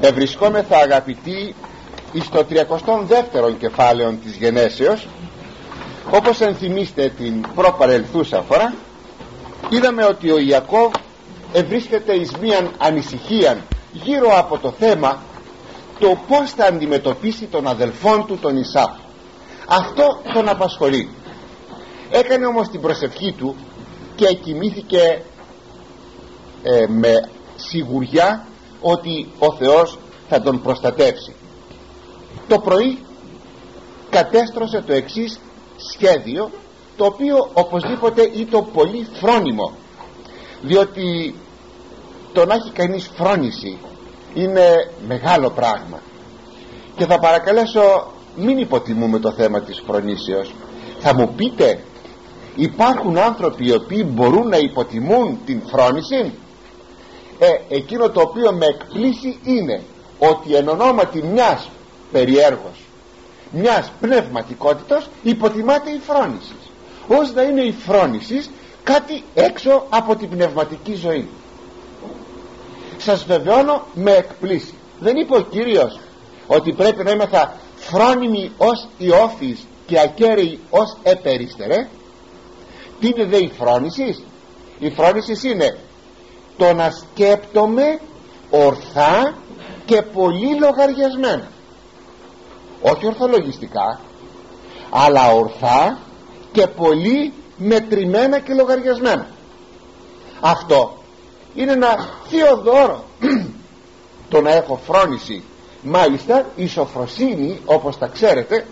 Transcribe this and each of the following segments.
ευρισκόμεθα αγαπητοί εις το 32ο κεφάλαιο της γενέσεως. Όπως ενθυμίστε την προπαρελθούσα φορά είδαμε ότι ο Ιακώβ ευρίσκεται εις μίαν ανησυχία γύρω από το θέμα το πως θα αντιμετωπίσει τον αδελφόν του τον Ισάφ αυτό τον απασχολεί. Έκανε όμως την προσευχή του και κοιμήθηκε ε, με σιγουριά ότι ο Θεός θα τον προστατεύσει. Το πρωί κατέστρωσε το εξής σχέδιο το οποίο οπωσδήποτε ήταν πολύ φρόνιμο διότι το να έχει κανείς φρόνηση είναι μεγάλο πράγμα. Και θα παρακαλέσω μην υποτιμούμε το θέμα της φρονήσεως. Θα μου πείτε υπάρχουν άνθρωποι οι οποίοι μπορούν να υποτιμούν την φρόνηση; Ε, εκείνο το οποίο με εκπλήσει είναι ότι εν ονόματι μιας περιέργως μιας πνευματικότητας υποτιμάται η φρόνησης. Ως να είναι η φρόνησης κάτι έξω από την πνευματική ζωή. Σας βεβαιώνω με εκπλήσει. Δεν είπε ο Κύριος ότι πρέπει να είμαστε φρόνιμοι ως ιόφης και ακέραιοι ως επεριστερέ. Τι είναι δε η φρόνησης. Η φρόνησης είναι το να σκέπτομαι ορθά και πολύ λογαριασμένα. Όχι ορθολογιστικά αλλά ορθά και πολύ μετρημένα και λογαριασμένα. Αυτό είναι ένα θείο δώρο. Το να έχω φρόνηση μάλιστα η σοφροσύνη όπως τα ξέρετε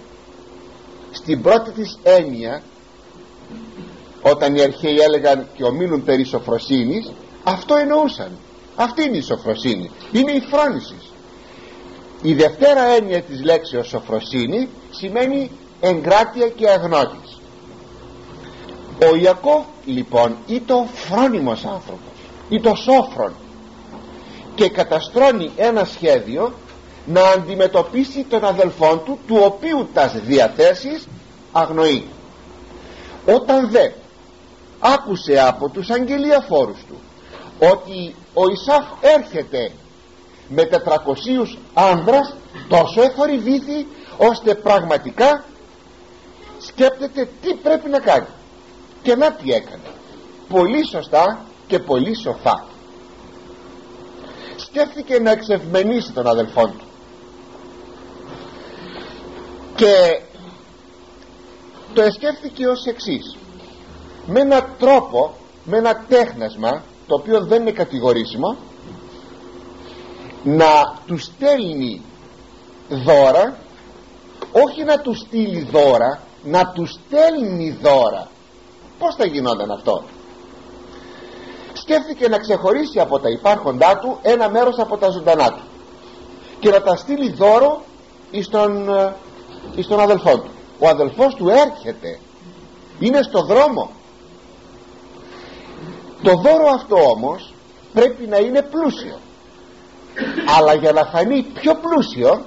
στην πρώτη της έννοια όταν οι αρχαίοι έλεγαν και ομίλουν περί σοφροσύνης αυτό εννοούσαν. Αυτή είναι η σοφροσύνη. Είναι η φρόνησης. Η δευτέρα έννοια της λέξεως σοφροσύνη σημαίνει εγκράτεια και αγνώτης ο Ιακώβ λοιπόν ήταν φρόνιμος άνθρωπος. Ήταν σόφρον. Και καταστρώνει ένα σχέδιο να αντιμετωπίσει τον αδελφόν του του οποίου τας διαθέσεις αγνοεί. Όταν δε άκουσε από τους αγγελιαφόρους του ότι ο Ισάφ έρχεται με 400 άνδρας τόσο εθορυβήθη ώστε πραγματικά σκέπτεται τι πρέπει να κάνει. Και να τι έκανε. Πολύ σωστά και πολύ σοφά. Σκέφτηκε να εξευμενήσει τον αδελφόν του. Και το εσκέφθηκε ως εξής. Με ένα τρόπο με ένα τέχνασμα το οποίο δεν είναι κατηγορήσιμο να τους στέλνει δώρα όχι να τους στείλει δώρα να τους στέλνει δώρα. Πως θα γινόταν αυτό; Σκέφτηκε να ξεχωρίσει από τα υπάρχοντά του ένα μέρος από τα ζωντανά του και να τα στείλει δώρο εις τον, ε, εις τον αδελφό του. Ο αδελφός του έρχεται είναι στο δρόμο το δώρο αυτό όμως πρέπει να είναι πλούσιο. Αλλά για να φανεί πιο πλούσιο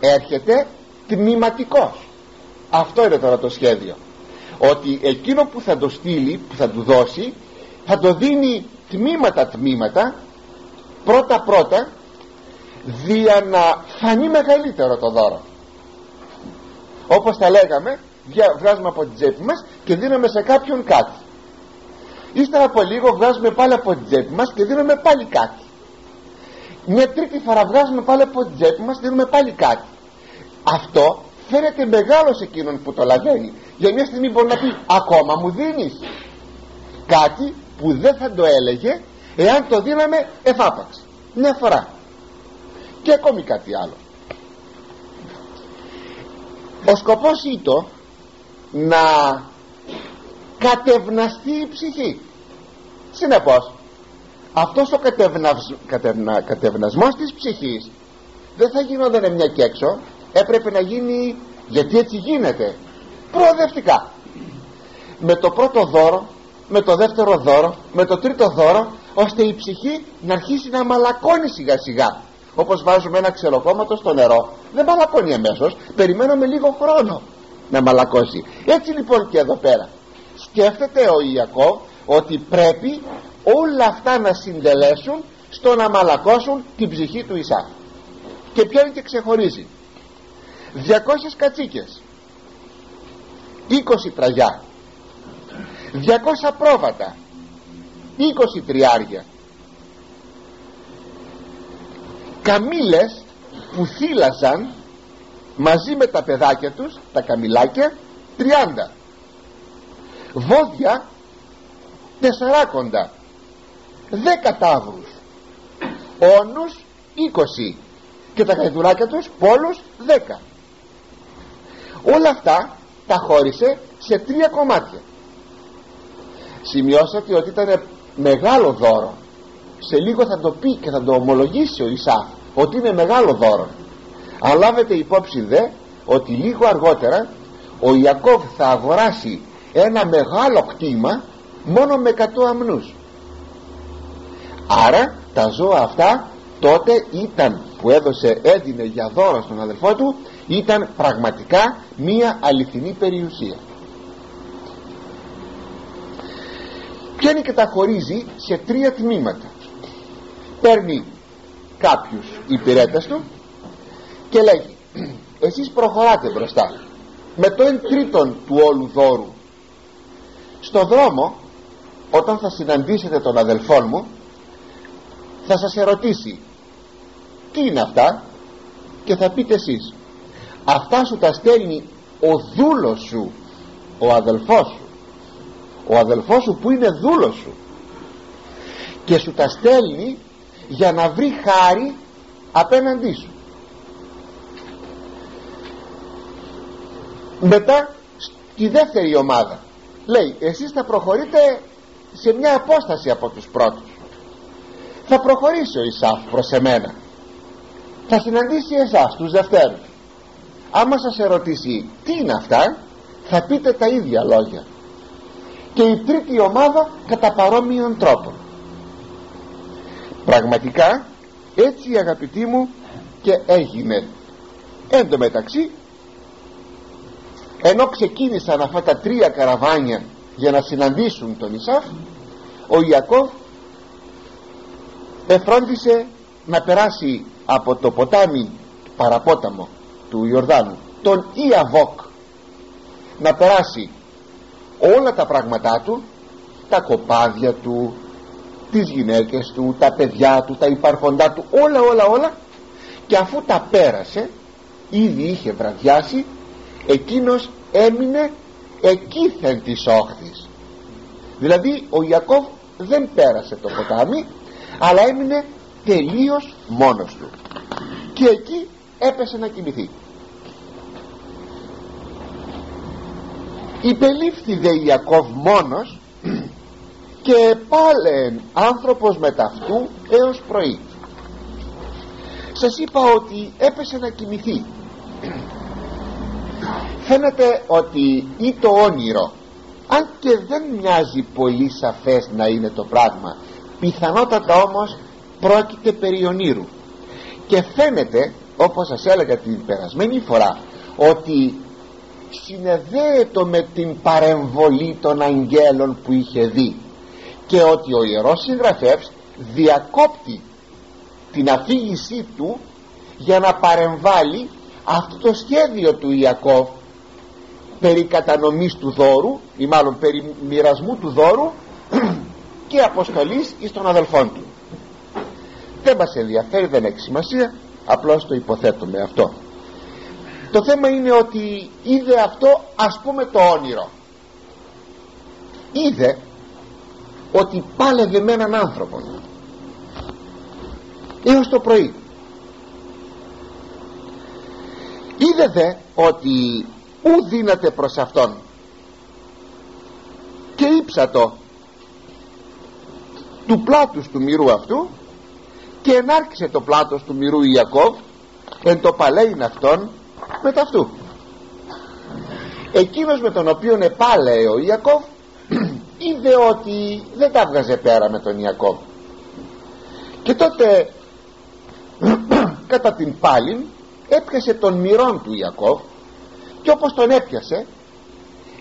έρχεται τμήματικός αυτό είναι τώρα το σχέδιο. Ότι εκείνο που θα το στείλει που θα του δώσει θα το δίνει τμήματα τμήματα πρώτα πρώτα δια να φανεί μεγαλύτερο το δώρο. Όπως τα λέγαμε βγάζουμε από την τσέπη μας και δίνουμε σε κάποιον κάτι ύστερα από λίγο βγάζουμε πάλι από την τσέπη μας και δίνουμε πάλι κάτι. Μια τρίτη φορά βγάζουμε πάλι από την τσέπη μας και δίνουμε πάλι κάτι. Αυτό φαίνεται μεγάλο σε εκείνον που το λαβαίνει για μια στιγμή μπορεί να πει ακόμα μου δίνεις κάτι που δεν θα το έλεγε εάν το δίναμε εφάπαξ μια φορά. Και ακόμη κάτι άλλο. Ο σκοπός ήταν να κατευναστεί η ψυχή. Συνεπώς αυτός ο κατευνασ... κατευνα... κατευνασμός της ψυχής δεν θα γινόταν μια και έξω έπρεπε να γίνει γιατί έτσι γίνεται. Προοδευτικά. Με το πρώτο δώρο με το δεύτερο δώρο με το τρίτο δώρο ώστε η ψυχή να αρχίσει να μαλακώνει σιγά σιγά. Όπως βάζουμε ένα ξεροκόμματο στο νερό δεν μαλακώνει αμέσως περιμένουμε λίγο χρόνο να μαλακώσει. Έτσι λοιπόν και εδώ πέρα σκέφτεται ο Ιακώβ ότι πρέπει όλα αυτά να συντελέσουν στο να μαλακώσουν την ψυχή του Ισάκ. Και πιάνει και ξεχωρίζει. 200 κατσίκες 20 τραγιά 200 πρόβατα 20 τριάρια. Καμήλες που θύλαζαν μαζί με τα παιδάκια τους τα καμιλάκια 30 βόδια τεσσαράκοντα. 10 τάβρους όνους 20 και τα γαϊδουράκια τους πόλους 10 όλα αυτά τα χώρισε σε τρία κομμάτια. Σημειώσατε ότι ήταν μεγάλο δώρο. Σε λίγο θα το πει και θα το ομολογήσει ο Ισάφ ότι είναι μεγάλο δώρο. Αλλά λάβετε υπόψη δε ότι λίγο αργότερα ο Ιακώβ θα αγοράσει ένα μεγάλο κτήμα μόνο με 100 αμνούς. Άρα τα ζώα αυτά τότε ήταν που έδωσε έδινε για δώρο στον αδελφό του ήταν πραγματικά μία αληθινή περιουσία. Πιάνει και τα χωρίζει σε τρία τμήματα. Παίρνει κάποιους υπηρέτες του και λέγει εσείς προχωράτε μπροστά. Με το εν τρίτον του όλου δώρου στο δρόμο όταν θα συναντήσετε τον αδελφό μου θα σας ερωτήσει τι είναι αυτά; και θα πείτε εσείς αυτά σου τα στέλνει ο δούλος σου ο αδελφός σου. Ο αδελφός σου που είναι δούλος σου. Και σου τα στέλνει για να βρει χάρη απέναντί σου μετά στη δεύτερη ομάδα λέει εσείς θα προχωρείτε σε μια απόσταση από τους πρώτους. Θα προχωρήσει ο Ισάφ προς εμένα. Θα συναντήσει εσάς τους Δευτέρους. Άμα σας ερωτήσει τι είναι αυτά θα πείτε τα ίδια λόγια. Και η τρίτη ομάδα κατά παρόμοιων τρόπων. Πραγματικά έτσι αγαπητοί μου και έγινε. Εν τω μεταξύ ενώ ξεκίνησαν αυτά τα τρία καραβάνια για να συναντήσουν τον Ισάφ ο Ιακώβ εφρόντισε να περάσει από το ποτάμι παραπόταμο του Ιορδάνου τον Ιαβόκ να περάσει όλα τα πράγματά του τα κοπάδια του τις γυναίκες του, τα παιδιά του, τα υπάρχοντά του όλα όλα όλα. Και αφού τα πέρασε ήδη είχε βραδιάσει εκείνος έμεινε εκείθεν της όχθης. Δηλαδή ο Ιακώβ δεν πέρασε το ποτάμι αλλά έμεινε τελείως μόνος του. Και εκεί έπεσε να κοιμηθεί. Υπελήφθη δε Ιακώβ μόνος και πάλεν άνθρωπος μεταυτού έως πρωί. Σας είπα ότι έπεσε να κοιμηθεί φαίνεται ότι ή το όνειρο αν και δεν μοιάζει πολύ σαφές να είναι το πράγμα πιθανότατα όμως πρόκειται περί ονείρου. Και φαίνεται όπως σας έλεγα την περασμένη φορά ότι συνεδέεται με την παρεμβολή των αγγέλων που είχε δει και ότι ο Ιερός Συγγραφεύς διακόπτει την αφήγησή του για να παρεμβάλλει αυτό το σχέδιο του Ιακώβ περί κατανομής του δώρου ή μάλλον περί μοιρασμού του δώρου και αποστολής εις των αδελφών του. Δεν μας ενδιαφέρει δεν έχει σημασία απλώς το υποθέτουμε αυτό. Το θέμα είναι ότι είδε αυτό ας πούμε το όνειρο. Είδε ότι πάλευε με έναν άνθρωπο. Έως το πρωί είδε δε ότι ου δύναται προς αυτόν και ύψατο του πλάτους του μυρού αυτού και ενάρξε το πλάτος του μυρού Ιακώβ εν το παλαίν αυτόν με ταυτού εκείνος με τον οποίο επάλεε ο Ιακώβ είδε ότι δεν τα βγαζε πέρα με τον Ιακώβ. Και τότε κατά την πάλιν έπιασε τον μυρών του Ιακώβ και όπως τον έπιασε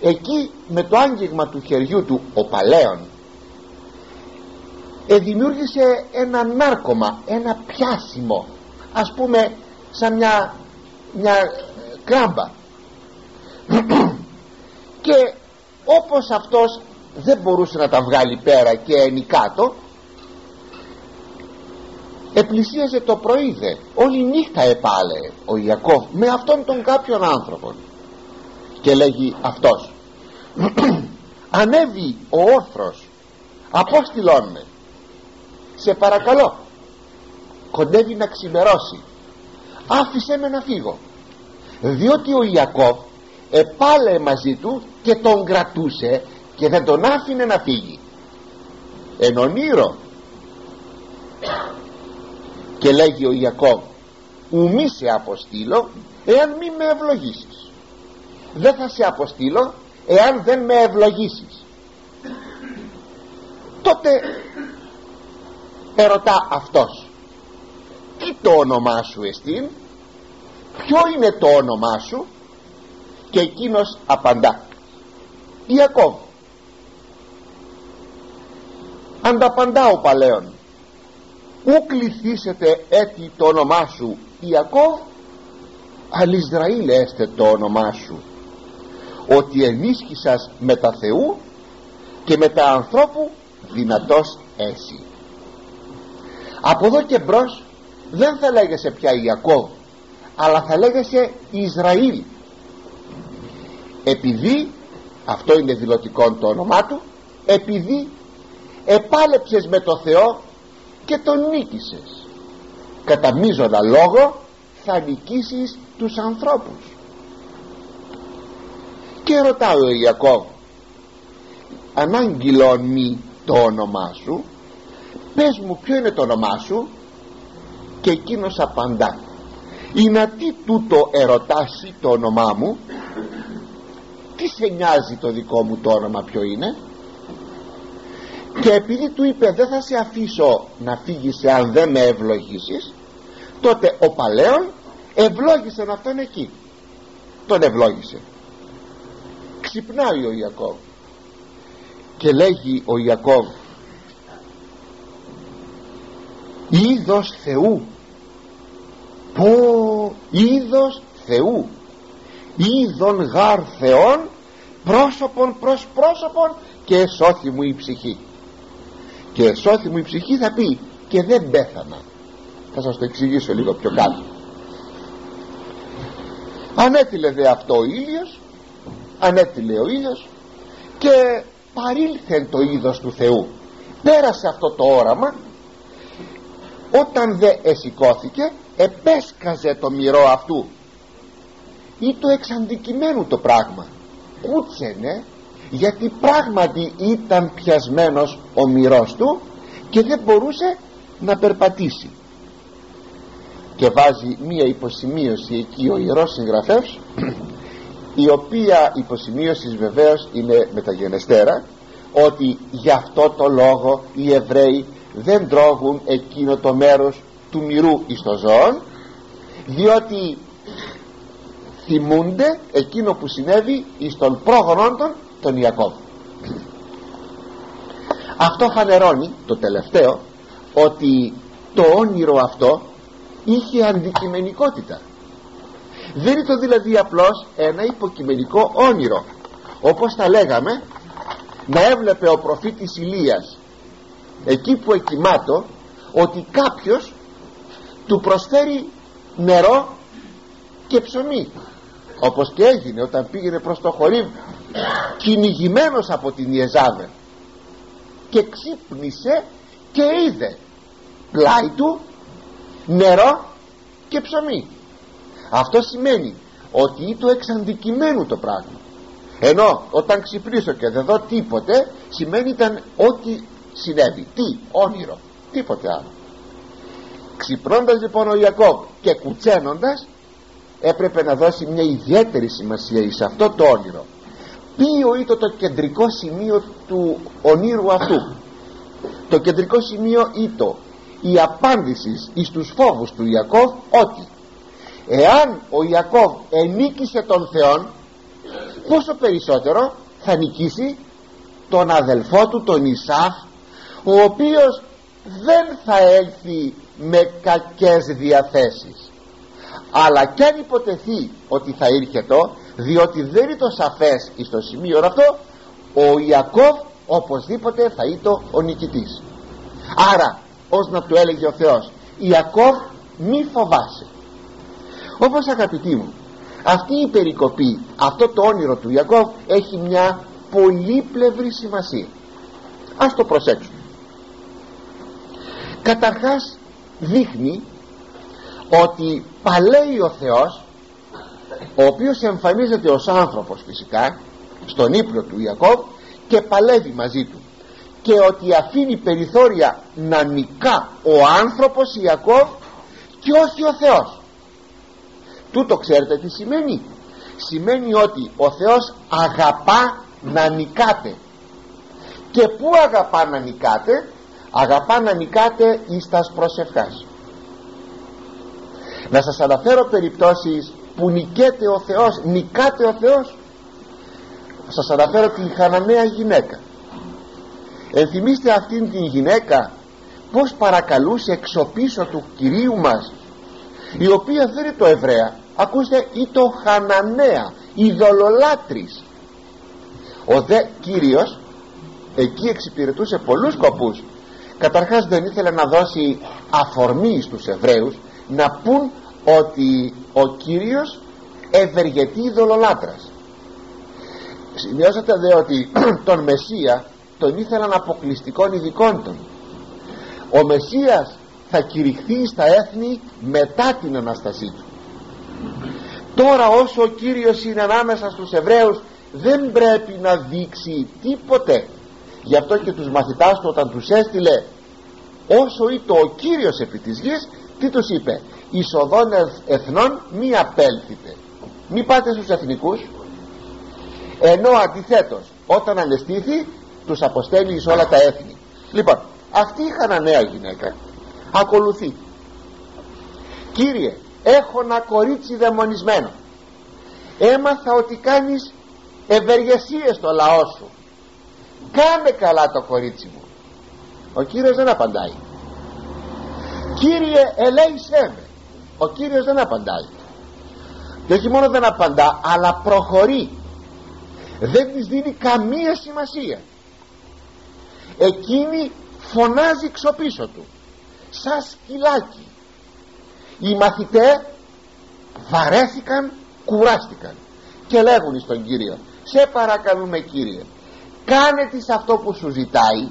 εκεί με το άγγιγμα του χεριού του ο παλαίον δημιούργησε ένα νάρκωμα ένα πιάσιμο ας πούμε σαν μια, μια κράμπα. Και όπως αυτός δεν μπορούσε να τα βγάλει πέρα και ενικάτω επλησίαζε το πρωί δε. Όλη νύχτα επάλε ο Ιακώβ με αυτόν τον κάποιον άνθρωπον. Και λέγει αυτός ανέβει ο όρθρος απόστηλόν με. Σε παρακαλώ κοντεύει να ξημερώσει. Άφησέ με να φύγω. Διότι ο Ιακώβ επάλε μαζί του και τον κρατούσε και δεν τον άφηνε να φύγει. Εν ονείρο και λέγει ο Ιακώβ ουμή σε αποστείλω εάν μη με ευλογήσεις δεν θα σε αποστείλω εάν δεν με ευλογήσεις τότε ερωτά αυτός τι το όνομά σου εστίν ποιο είναι το όνομά σου και εκείνος απαντά Ιακώβ ανταπαντά ο παλαιόν ου κληθήσετε έτη το όνομά σου Ιακώβ αλ Ισραήλ έστε το όνομά σου. Ότι ενίσχυσας με τα Θεού και με τα ανθρώπου δυνατός έσυ από εδώ και μπρος δεν θα λέγεσαι πια Ιακώβ αλλά θα λέγεσαι Ισραήλ. Επειδή αυτό είναι δηλωτικό το όνομά του επειδή επάλεψες με το Θεό και τον νίκησες. Κατά μείζωνα λόγο θα νικήσεις τους ανθρώπους. Και ρωτάω ο Ιακώβ ανάγγειλον μη το όνομά σου πες μου ποιο είναι το όνομά σου και εκείνος απαντά. Είναι τι τούτο ερωτάσει το όνομά μου τι σε νοιάζει το δικό μου το όνομα ποιο είναι; Και επειδή του είπε δεν θα σε αφήσω να φύγεις αν δεν με ευλογήσεις τότε ο παλαιόν ευλόγησε αυτόν εκεί. Τον ευλόγησε. Ξυπνάει ο Ιακώβ. Και λέγει ο Ιακώβ είδος Θεού πω είδος Θεού. Είδων γάρ Θεών πρόσωπον προς πρόσωπον και εσώθη μου η ψυχή και εσώθη μου η ψυχή θα πει και δεν πέθανα θα σας το εξηγήσω λίγο πιο κάτω. Ανέτειλε δε αυτό ο ήλιος ανέτειλε ο ήλιος και παρήλθεν το είδος του Θεού. Πέρασε αυτό το όραμα. Όταν δε εσηκώθηκε επέσκαζε το μυρό αυτού. Ή το εξαντικειμένου το πράγμα. Κούτσενε γιατί πράγματι ήταν πιασμένος ο μυρός του και δεν μπορούσε να περπατήσει. Και βάζει μία υποσημείωση εκεί ο Ιερός Συγγραφεύς η οποία υποσημείωση βεβαίως είναι μεταγενεστέρα ότι γι' αυτό το λόγο οι Εβραίοι δεν τρώγουν εκείνο το μέρος του μυρού εις το ζώον διότι θυμούνται εκείνο που συνέβη εις τον πρόγονόντων τον Ιακώβ αυτό φανερώνει το τελευταίο ότι το όνειρο αυτό είχε αντικειμενικότητα. Δεν είναι το δηλαδή απλώς ένα υποκειμενικό όνειρο όπως τα λέγαμε να έβλεπε ο προφήτης Ηλίας εκεί που εκοιμάτω ότι κάποιος του προσφέρει νερό και ψωμί όπως και έγινε όταν πήγαινε προς το χωρί κυνηγημένος από την Ιεζάβε. Και ξύπνησε και είδε πλάι του νερό και ψωμί. Αυτό σημαίνει ότι είναι το εξαντικειμένου το πράγμα. Ενώ όταν ξυπνήσω και δεν δω τίποτε σημαίνει ήταν ό,τι συνέβη. Τι όνειρο τίποτε άλλο. Ξυπνώντας λοιπόν ο Ιακώβ και κουτσένοντας έπρεπε να δώσει μια ιδιαίτερη σημασία σε αυτό το όνειρο ποιο ήταν το κεντρικό σημείο του ονείρου αυτού. Το κεντρικό σημείο ήταν η απάντηση εις τους φόβους του Ιακώβ ότι εάν ο Ιακώβ ενίκησε τον Θεόν πόσο περισσότερο θα νικήσει τον αδελφό του τον Ισάφ ο οποίος δεν θα έλθει με κακές διαθέσεις. Αλλά κι αν υποτεθεί ότι θα ήρχετο διότι δεν είναι το σαφές στο σημείο αυτό ο Ιακώβ οπωσδήποτε θα ήταν ο νικητής. Άρα ως να του έλεγε ο Θεός Ιακώβ μη φοβάσαι όπως αγαπητοί μου αυτή η περικοπή αυτό το όνειρο του Ιακώβ έχει μια πολύπλευρη σημασία. Ας το προσέξουμε. Καταρχάς δείχνει ότι παλέει ο Θεός ο οποίος εμφανίζεται ως άνθρωπος φυσικά στον ύπνο του Ιακώβ και παλεύει μαζί του. Και ότι αφήνει περιθώρια να νικά ο άνθρωπος Ιακώβ και όχι ο Θεός. Τούτο ξέρετε τι σημαίνει; Σημαίνει ότι ο Θεός αγαπά να νικάτε και πού αγαπά να νικάτε αγαπά να νικάτε εις τας προσευχάς. Να σας αναφέρω περιπτώσεις που νικέται ο Θεός νικάται ο Θεός. Σας αναφέρω την Χαναναία γυναίκα. Ενθυμίστε αυτήν την γυναίκα πως παρακαλούσε εξωπίσω του Κυρίου μας η οποία δεν είναι το Εβραία ακούστε ή το Χαναναία ειδωλολάτρης ο δε Κύριος εκεί εξυπηρετούσε πολλούς σκοπούς. Καταρχάς δεν ήθελε να δώσει αφορμή στους Εβραίους να πούν ότι ο Κύριος ευεργετεί ειδωλολάτρας σημειώσατε δε ότι τον Μεσσία τον ήθελαν αποκλειστικών ειδικών των ο Μεσσίας θα κηρυχθεί στα έθνη μετά την Αναστασή του. Τώρα όσο ο Κύριος είναι ανάμεσα στους Εβραίους δεν πρέπει να δείξει τίποτε. Γι' αυτό και τους μαθητάς του όταν τους έστειλε όσο ήτο ο Κύριος επί της γης τι τους είπε εισοδών εθνών μη απέλθετε. Μη πάτε στους εθνικούς. Ενώ αντιθέτως όταν ανεστήθη τους αποστέλει εις όλα τα έθνη. Λοιπόν αυτή είχαν νέα γυναίκα. Ακολουθεί. Κύριε έχω ένα κορίτσι δαιμονισμένο. Έμαθα ότι κάνεις ευεργεσίες στο λαό σου. Κάνε καλά το κορίτσι μου. Ο Κύριος δεν απαντάει. Κύριε ελέησέ με ο Κύριος δεν απαντάει. Και όχι μόνο δεν απαντά αλλά προχωρεί. Δεν της δίνει καμία σημασία. Εκείνη φωνάζει ξοπίσω του σαν σκυλάκι. Οι μαθητέ βαρέθηκαν κουράστηκαν και λέγουν στον Κύριο σε παρακαλούμε Κύριε κάνε της αυτό που σου ζητάει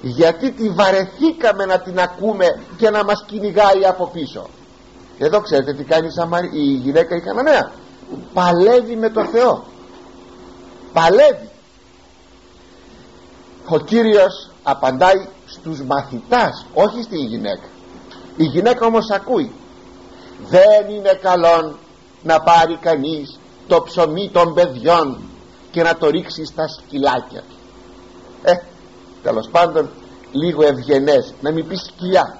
γιατί τη βαρεθήκαμε να την ακούμε και να μας κυνηγάει από πίσω εδώ ξέρετε τι κάνει η γυναίκα η Καναναία παλεύει με το Θεό. Παλεύει. Ο Κύριος απαντάει στους μαθητάς όχι στη γυναίκα. Η γυναίκα όμως ακούει. Δεν είναι καλό να πάρει κανείς το ψωμί των παιδιών και να το ρίξει στα σκυλάκια ε τέλος πάντων λίγο ευγενές να μην πει σκυλιά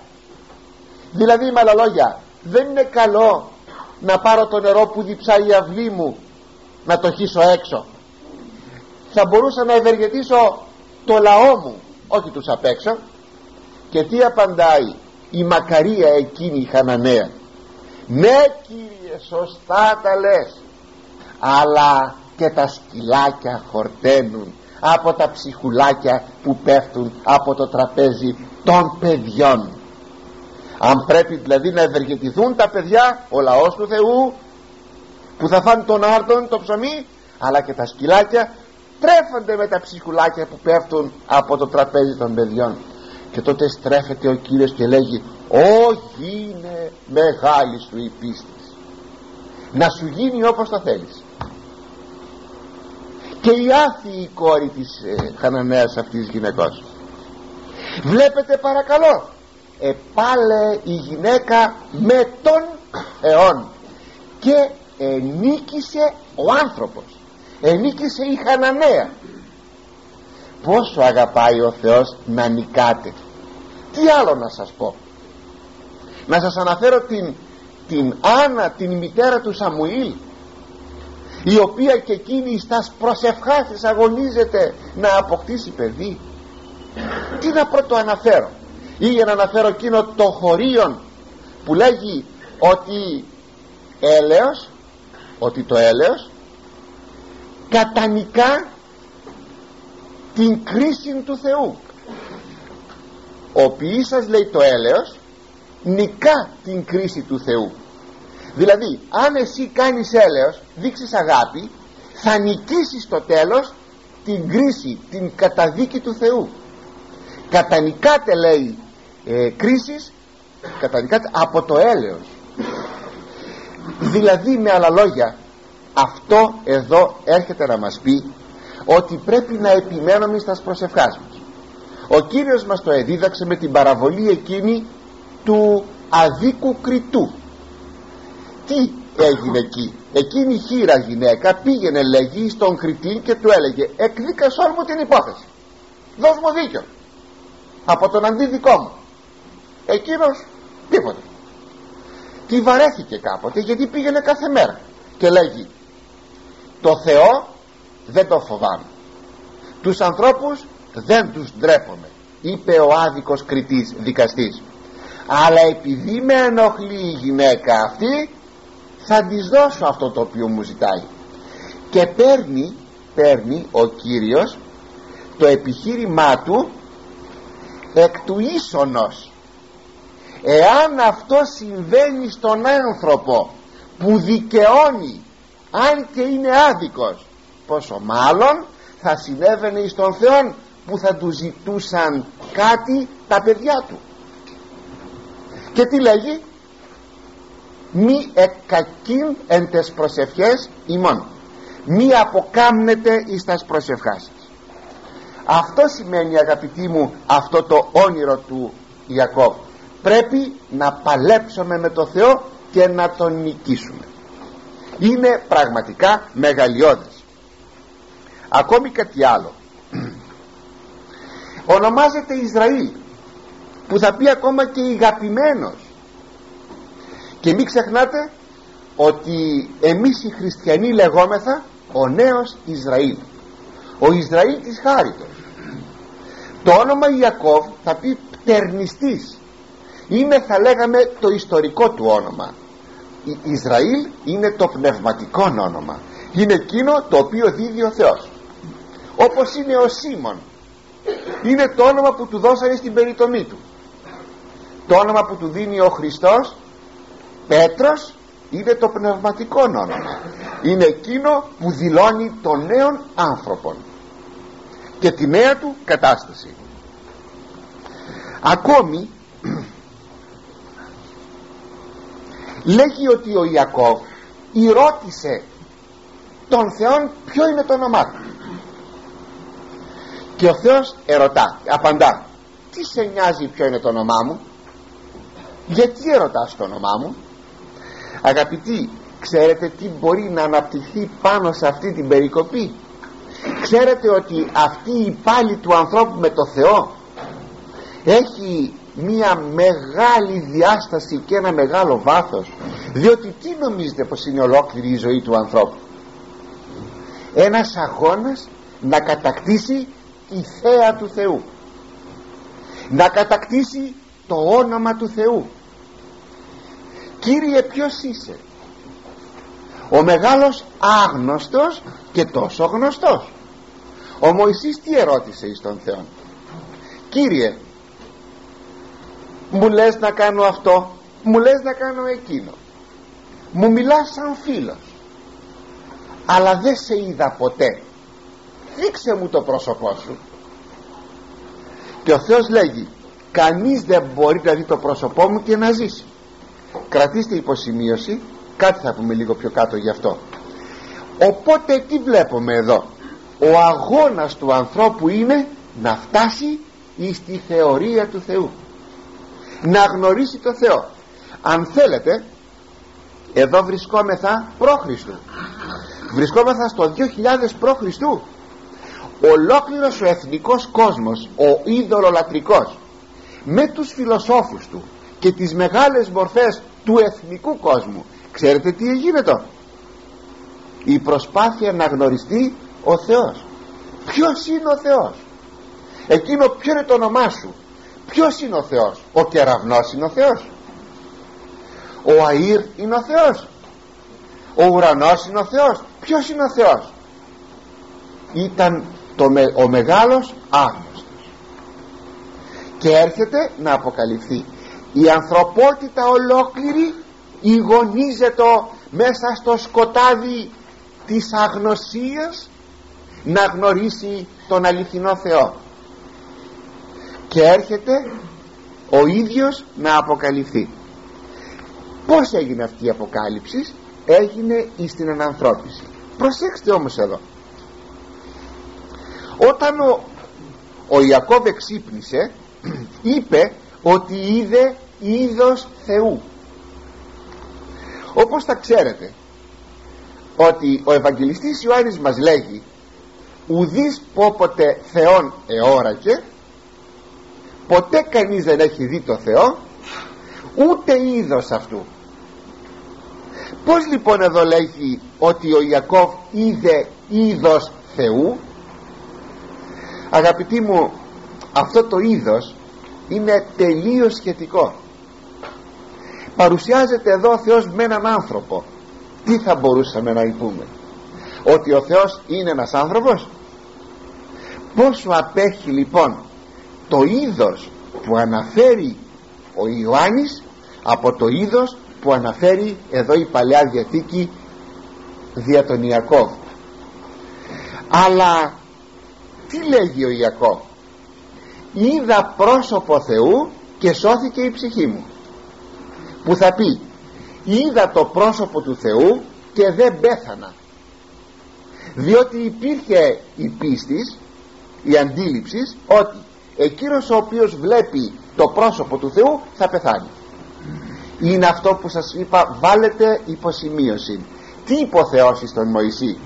δηλαδή με άλλα λόγια δεν είναι καλό να πάρω το νερό που διψάει η αυλή μου να το χύσω έξω. Θα μπορούσα να ευεργετήσω το λαό μου όχι τους απ' έξω. Και τι απαντάει η μακαρία εκείνη η Χαναναία ναι κύριε σωστά τα λες αλλά και τα σκυλάκια χορταίνουν από τα ψυχουλάκια που πέφτουν από το τραπέζι των παιδιών αν πρέπει δηλαδή να ευεργετηθούν τα παιδιά ο λαός του Θεού που θα φάνε τον άρτον το ψωμί αλλά και τα σκυλάκια τρέφονται με τα ψυχουλάκια που πέφτουν από το τραπέζι των παιδιών. Και τότε στρέφεται ο Κύριος και λέγει όχι είναι μεγάλης σου η πίστη. Να σου γίνει όπως το θέλεις και η άθιη κόρη της ε, Χαναναίας αυτής γυναικός βλέπετε παρακαλώ επάλε η γυναίκα με τον αιών και ενίκησε ο άνθρωπος. Ενίκησε η Χαναναία. Πόσο αγαπάει ο Θεός να νικάτε τι άλλο να σας πω. Να σας αναφέρω την, την Άννα την μητέρα του Σαμουήλ η οποία και εκείνη στα προσευχάς της αγωνίζεται να αποκτήσει παιδί. Τι να πρώτο αναφέρω ή για να αναφέρω εκείνο το χωρίον που λέγει ότι έλεος ότι το έλεος κατανικά την κρίση του Θεού. Ο ποιήσας λέει το έλεος νικά την κρίση του Θεού. Δηλαδή αν εσύ κάνεις έλεος δείξεις αγάπη θα νικήσεις στο τέλος την κρίση την καταδίκη του Θεού. Κατανικάτε λέει ε, κρίσεις κατανικάτε από το έλεος. Δηλαδή με άλλα λόγια αυτό εδώ έρχεται να μας πει ότι πρέπει να επιμένουμε στα προσευχάς μας ο Κύριος μας το εδίδαξε με την παραβολή εκείνη του αδίκου κριτού. Τι έγινε εκεί; Εκείνη η χείρα γυναίκα πήγαινε λέγει στον κριτή και του έλεγε εκδίκασόν μου την υπόθεση. Δώσ' μου δίκιο. Από τον αντίδικό μου εκείνος τίποτα τη βαρέθηκε κάποτε γιατί πήγαινε κάθε μέρα και λέγει το Θεό δεν το φοβάμαι. Τους ανθρώπους δεν τους ντρέπομαι είπε ο άδικος κριτής δικαστής. Αλλά επειδή με ενοχλεί η γυναίκα αυτή θα της δώσω αυτό το οποίο μου ζητάει και παίρνει παίρνει ο Κύριος το επιχείρημά του εκ του ίσονος εάν αυτό συμβαίνει στον άνθρωπο που δικαιώνει αν και είναι άδικος πόσο μάλλον θα συνέβαινε στον Θεό που θα του ζητούσαν κάτι τα παιδιά του. Και τι λέγει; Μη εκακίν εν τες προσευχές ημών. Μη αποκάμνετε εις τας προσευχάς αυτό σημαίνει αγαπητοί μου αυτό το όνειρο του Ιακώβ πρέπει να παλέψουμε με το Θεό και να τον νικήσουμε. Είναι πραγματικά μεγαλειώδες. Ακόμη κάτι άλλο. Ονομάζεται Ισραήλ που θα πει ακόμα και ηγαπημένος. Και μην ξεχνάτε ότι εμείς οι χριστιανοί λεγόμεθα ο νέος Ισραήλ. Ο Ισραήλ της χάριτος. Το όνομα Ιακώβ θα πει πτερνιστής είναι θα λέγαμε το ιστορικό του όνομα. Ισραήλ είναι το πνευματικό όνομα. Είναι εκείνο το οποίο δίδει ο Θεός. Όπως είναι ο Σίμων. Είναι το όνομα που του δώσανε στην περιτομή του. Το όνομα που του δίνει ο Χριστός Πέτρος είναι το πνευματικό όνομα. Είναι εκείνο που δηλώνει τον νέον άνθρωπον. Και τη νέα του κατάσταση. Ακόμη λέγει ότι ο Ιακώβ ρώτησε τον Θεόν ποιο είναι το όνομά του. Και ο Θεός ερωτά απαντά τι σε νοιάζει ποιο είναι το όνομά μου; Γιατί ερωτάς το όνομά μου; Αγαπητοί ξέρετε τι μπορεί να αναπτυχθεί πάνω σε αυτή την περικοπή; Ξέρετε ότι αυτή η πάλη του ανθρώπου με το Θεό έχει μία μεγάλη διάσταση και ένα μεγάλο βάθος διότι τι νομίζετε πως είναι ολόκληρη η ζωή του ανθρώπου; Ένας αγώνας να κατακτήσει η θέα του Θεού. Να κατακτήσει το όνομα του Θεού. Κύριε ποιος είσαι; Ο μεγάλος άγνωστος και τόσο γνωστός. Ο Μωυσής τι ερώτησε εις τον Θεό Κύριε μου λες να κάνω αυτό μου λες να κάνω εκείνο. Μου μιλάς σαν φίλος. Αλλά δεν σε είδα ποτέ. Δείξε μου το πρόσωπό σου. Και ο Θεός λέγει κανείς δεν μπορεί να δει το πρόσωπό μου και να ζήσει. Κρατήστε υποσημείωση κάτι θα πούμε λίγο πιο κάτω γι' αυτό. Οπότε τι βλέπουμε εδώ; Ο αγώνας του ανθρώπου είναι να φτάσει στη θεωρία του Θεού να γνωρίσει το Θεό. Αν θέλετε εδώ βρισκόμεθα πρόχριστου. Βρισκόμεθα στο 2000 πρόχριστου. Ολόκληρος ο εθνικός κόσμος ο είδωλολατρικός με τους φιλοσόφους του και τις μεγάλες μορφές του εθνικού κόσμου ξέρετε τι γίνεται η προσπάθεια να γνωριστεί ο Θεός. Ποιος είναι ο Θεός; Εκείνο ποιο είναι το όνομά σου; Ποιος είναι ο Θεός; Ο κεραυνός είναι ο Θεός. Ο Αΐρ είναι ο Θεός. Ο ουρανός είναι ο Θεός. Ποιος είναι ο Θεός; Ήταν το, ο μεγάλος άγνωστος. Και έρχεται να αποκαλυφθεί. Η ανθρωπότητα ολόκληρη ηγονίζεται μέσα στο σκοτάδι της αγνωσίας να γνωρίσει τον αληθινό Θεό και έρχεται ο ίδιος να αποκαλυφθεί. Πως έγινε αυτή η αποκάλυψη; Έγινε στην ανανθρώπιση. Προσέξτε όμως εδώ. Όταν ο, ο Ιακώβ εξύπνησε είπε ότι είδε είδος Θεού. Όπως θα ξέρετε ότι ο Ευαγγελιστής Ιωάννης μας λέγει ουδείς πόποτε Θεόν εώρακε ποτέ κανείς δεν έχει δει το Θεό ούτε είδος αυτού. Πως λοιπόν εδώ λέγει ότι ο Ιακώβ είδε είδος Θεού; Αγαπητοί μου αυτό το είδος είναι τελείως σχετικό. Παρουσιάζεται εδώ ο Θεός με έναν άνθρωπο. Τι θα μπορούσαμε να υπούμε; Ότι ο Θεός είναι ένας άνθρωπος; Πόσο απέχει λοιπόν το είδος που αναφέρει ο Ιωάννης από το είδος που αναφέρει εδώ η Παλαιά Διαθήκη δια τον Ιακώβ. Αλλά τι λέγει ο Ιακώβ; Είδα πρόσωπο Θεού και σώθηκε η ψυχή μου που θα πει είδα το πρόσωπο του Θεού και δεν πέθανα διότι υπήρχε η πίστης η αντίληψης ότι εκείνος ο οποίος βλέπει το πρόσωπο του Θεού θα πεθάνει. Είναι αυτό που σας είπα βάλετε υποσημείωση. Τι υποθεώσει στον Μωυσή.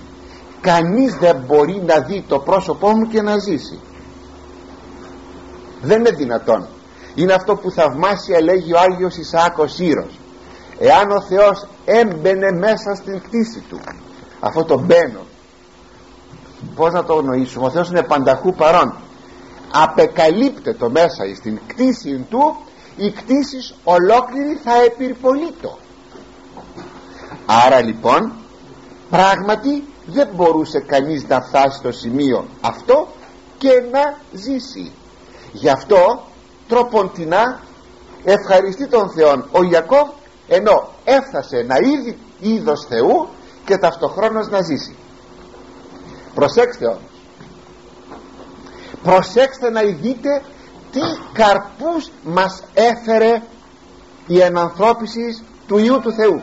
Κανείς δεν μπορεί να δει το πρόσωπό μου και να ζήσει. Δεν είναι δυνατόν. Είναι αυτό που θαυμάσια λέγει ο Άγιος Ισαάκος Ήρος εάν ο Θεός έμπαινε μέσα στην κτήση του αυτό το μπαίνω πως να το γνωρίσουμε ο Θεός είναι πανταχού παρόν απεκαλύπτεται μέσα στην κτήση του η κτήση ολόκληρη θα επιρπολείτο άρα λοιπόν πράγματι δεν μπορούσε κανείς να φτάσει στο σημείο αυτό και να ζήσει. Γι' αυτό τροποντινά ευχαριστεί τον Θεό ο Ιακώβ ενώ έφτασε να είδει είδος Θεού και ταυτοχρόνως να ζήσει. Προσέξτε όμως προσέξτε να δείτε τι καρπούς μας έφερε η ενανθρώπιση του Ιού του Θεού.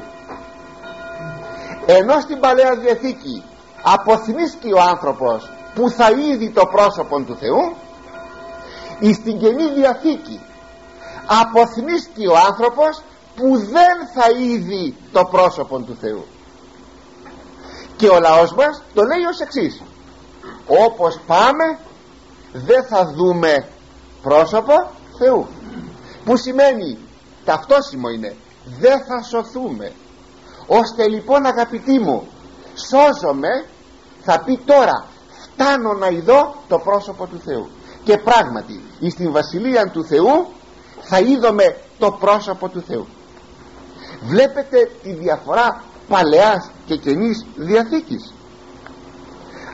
Ενώ στην Παλαιά Διαθήκη αποθυμίστηκε ο άνθρωπος που θα είδει το πρόσωπο του Θεού εις την Καινή Διαθήκη αποθυμίστηκε ο άνθρωπος που δεν θα είδει το πρόσωπο του Θεού. Και ο λαός μας το λέει ως εξής. Όπως πάμε δεν θα δούμε πρόσωπο Θεού. Που σημαίνει ταυτόσιμο είναι δεν θα σωθούμε. Ώστε λοιπόν αγαπητοί μου σώζομαι θα πει τώρα φτάνω να ειδώ το πρόσωπο του Θεού. Και πράγματι στην Βασιλεία του Θεού θα είδome το πρόσωπο του Θεού. Βλέπετε τη διαφορά παλαιάς και καινής διαθήκης.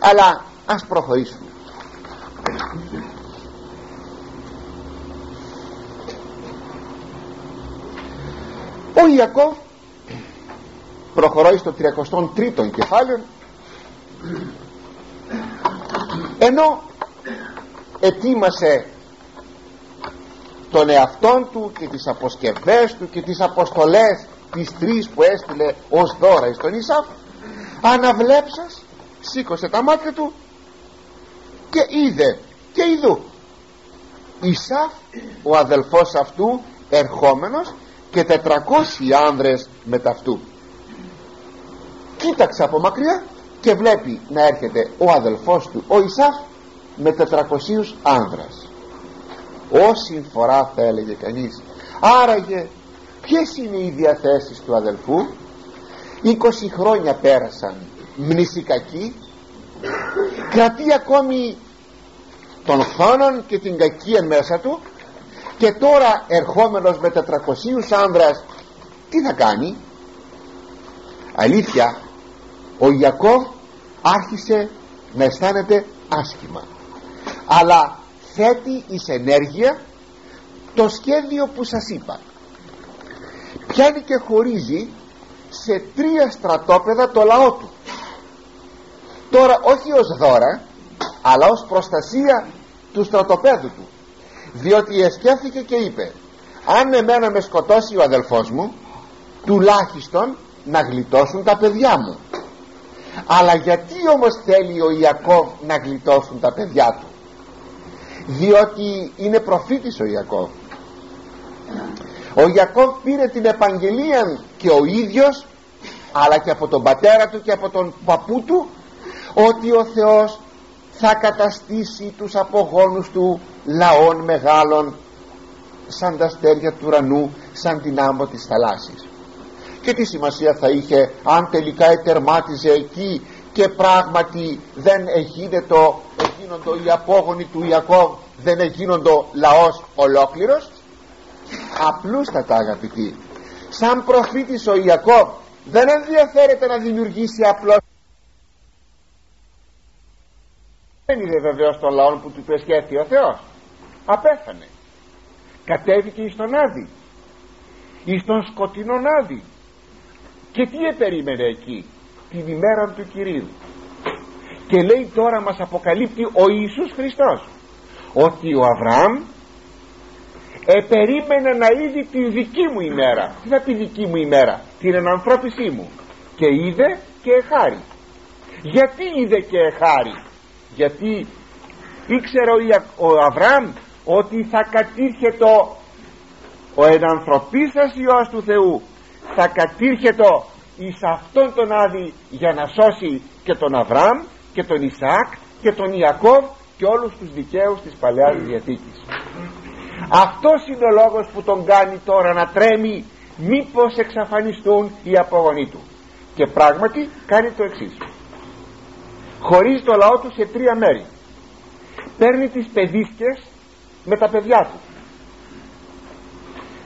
Αλλά ας προχωρήσουμε ο Ιακώβ προχωράει στο 33ο κεφάλαιο ενώ ετοίμασε τον εαυτόν του και τις αποσκευές του και τις αποστολές τις τρεις που έστειλε ως δώρα στον Ισάφ. Αναβλέψας σήκωσε τα μάτια του και είδε και ειδού. Ισάφ ο αδελφός αυτού ερχόμενος και τετρακόσιοι άνδρες ταυτού κοίταξε από μακριά και βλέπει να έρχεται ο αδελφός του ο Ισάφ με τετρακοσίους άνδρας όση φορά θα έλεγε κανείς άραγε ποιες είναι οι διαθέσεις του αδελφού; 20 χρόνια πέρασαν μνησικακοί κρατεί ακόμη τον φόνον και την κακία μέσα του και τώρα ερχόμενος με 400 άνδρας τι θα κάνει; Αλήθεια ο Ιακώβ άρχισε να αισθάνεται άσχημα αλλά θέτει εις ενέργεια το σχέδιο που σας είπα. Πιάνει και χωρίζει σε τρία στρατόπεδα το λαό του τώρα όχι ως δώρα αλλά ως προστασία του στρατοπέδου του. Διότι εσκέφθηκε και είπε αν εμένα με σκοτώσει ο αδελφός μου τουλάχιστον να γλιτώσουν τα παιδιά μου αλλά γιατί όμως θέλει ο Ιακώβ να γλιτώσουν τα παιδιά του; Διότι είναι προφήτης ο Ιακώβ. Ο Ιακώβ πήρε την επαγγελία και ο ίδιος αλλά και από τον πατέρα του και από τον παππού του ότι ο Θεός θα καταστήσει τους απογόνους του λαών μεγάλων σαν τα αστέρια του ουρανού σαν την άμμο της θαλάσσης. Και τι σημασία θα είχε αν τελικά ετερμάτιζε εκεί και πράγματι δεν εγίνεται εγίνοντο οι απόγονοι του Ιακώβ δεν εγίνοντο λαός ολόκληρος. Απλούστατα αγαπητοί σαν προφήτης ο Ιακώβ δεν ενδιαφέρεται να δημιουργήσει απλώς δεν είδε βεβαίως τον λαό που του πεσχέθη ο Θεός. Απέθανε. Κατέβηκε εις τον Άδη. Εις τον σκοτεινόν Άδη. Και τι επερίμενε εκεί; Την ημέρα του Κυρίου και λέει τώρα μας αποκαλύπτει ο Ιησούς Χριστός ότι ο Αβραάμ επερίμενε να είδει τη δική μου ημέρα. Τι θα πει δική μου ημέρα; Την ενανθρώπισή μου. Και είδε και εχάρη. Γιατί είδε και εχάρη; Γιατί ήξερε ο Αβραάμ ότι θα κατήρχετο ο ενανθρωπίσας Υιός του Θεού θα κατήρχετο εις αυτόν τον Άδη για να σώσει και τον Αβραάμ και τον Ισαάκ και τον Ιακώβ και όλους τους δικαίους της Παλαιάς Διαθήκης. Αυτός είναι ο λόγος που τον κάνει τώρα να τρέμει μήπως εξαφανιστούν οι απογονοί του. Και πράγματι κάνει το εξής χωρίζει το λαό του σε τρία μέρη. Παίρνει τις παιδίσκες με τα παιδιά του.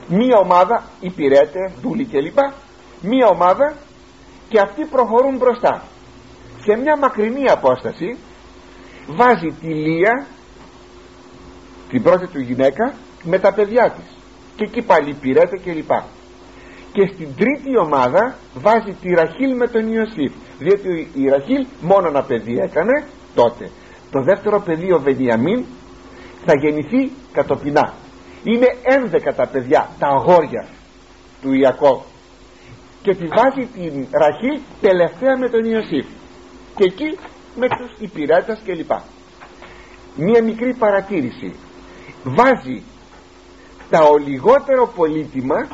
Μία ομάδα υπηρέτε, δούλοι κλπ. Μία ομάδα και αυτοί προχωρούν μπροστά. Σε μια μακρινή απόσταση βάζει τη Λία την πρώτη του γυναίκα με τα παιδιά της. Και εκεί πάλι υπηρέτε κλπ και στην τρίτη ομάδα βάζει τη Ραχήλ με τον Ιωσήφ. Διότι η Ραχήλ μόνο ένα παιδί έκανε τότε. Το δεύτερο παιδί ο Βενιαμίν θα γεννηθεί κατοπινά. Είναι ένδεκα τα παιδιά τα αγόρια του Ιακώβ. Και τη βάζει την Ραχήλ τελευταία με τον Ιωσήφ. Και εκεί με τους υπηρέτες κλπ. Μία μικρή παρατήρηση. Βάζει τα ο λιγότερο πολύτιμα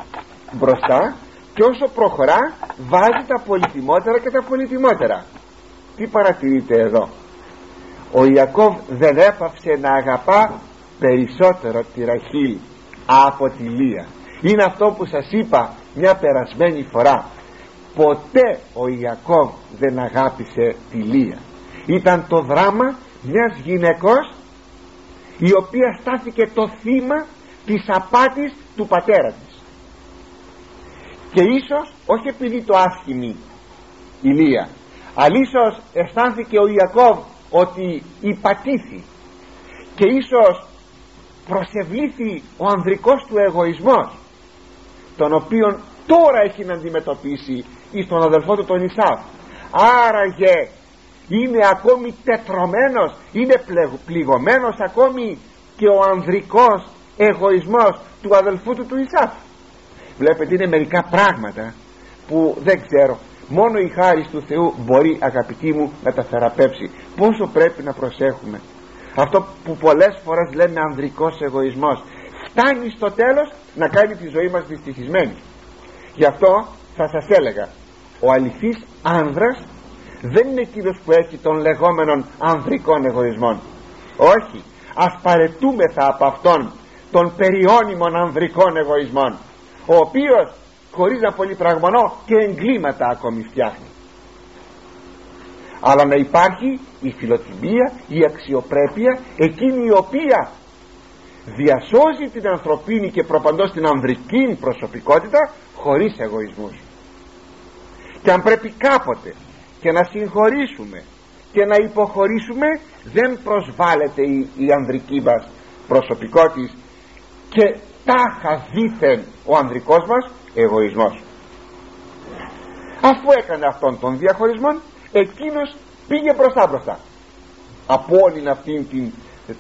μπροστά και όσο προχωρά βάζει τα πολυτιμότερα και τα πολυτιμότερα τι παρατηρείτε εδώ; Ο Ιακώβ δεν έπαυσε να αγαπά περισσότερο τη Ραχήλ από τη Λία. Είναι αυτό που σας είπα μια περασμένη φορά. Ποτέ ο Ιακώβ δεν αγάπησε τη Λία. Ήταν το δράμα μιας γυναικός η οποία στάθηκε το θύμα της απάτης του πατέρα της και ίσως όχι επειδή το άσχημη η Λία αλλά ίσως αισθάνθηκε ο Ιακώβ ότι υπατήθη. Και ίσως προσευλήθη ο ανδρικός του εγωισμός τον οποίον τώρα έχει να αντιμετωπίσει εις τον αδελφό του τον Ισάβ άραγε είναι ακόμη τετρωμένος είναι πληγωμένος ακόμη και ο ανδρικός εγωισμός του αδελφού του του Ισάβ βλέπετε είναι μερικά πράγματα που δεν ξέρω. Μόνο η χάρη του Θεού μπορεί αγαπητοί μου να τα θεραπεύσει. Πόσο πρέπει να προσέχουμε. Αυτό που πολλές φορές λέμε ανδρικός εγωισμός. Φτάνει στο τέλος να κάνει τη ζωή μας δυστυχισμένη. Γι' αυτό θα σας έλεγα ο αληθής άνδρας δεν είναι εκείνος που έχει των λεγόμενων ανδρικών εγωισμών. Όχι. Ας παρετούμεθα από αυτόν των περιώνυμων ανδρικών εγωισμών ο οποίος χωρίς να πολυπραγμονώ και εγκλήματα ακόμη φτιάχνει. Αλλά να υπάρχει η φιλοτιμία, η αξιοπρέπεια εκείνη η οποία διασώζει την ανθρωπίνη και προπαντός την ανδρική προσωπικότητα χωρίς εγωισμούς. Και αν πρέπει κάποτε και να συγχωρήσουμε και να υποχωρήσουμε δεν προσβάλλεται η, η ανδρική μας προσωπικότητα και τάχα δήθεν ο ανδρικός μας εγωισμός. Αφού έκανε αυτόν τον διαχωρισμό εκείνος πήγε μπροστά μπροστά. Από όλη αυτήν την,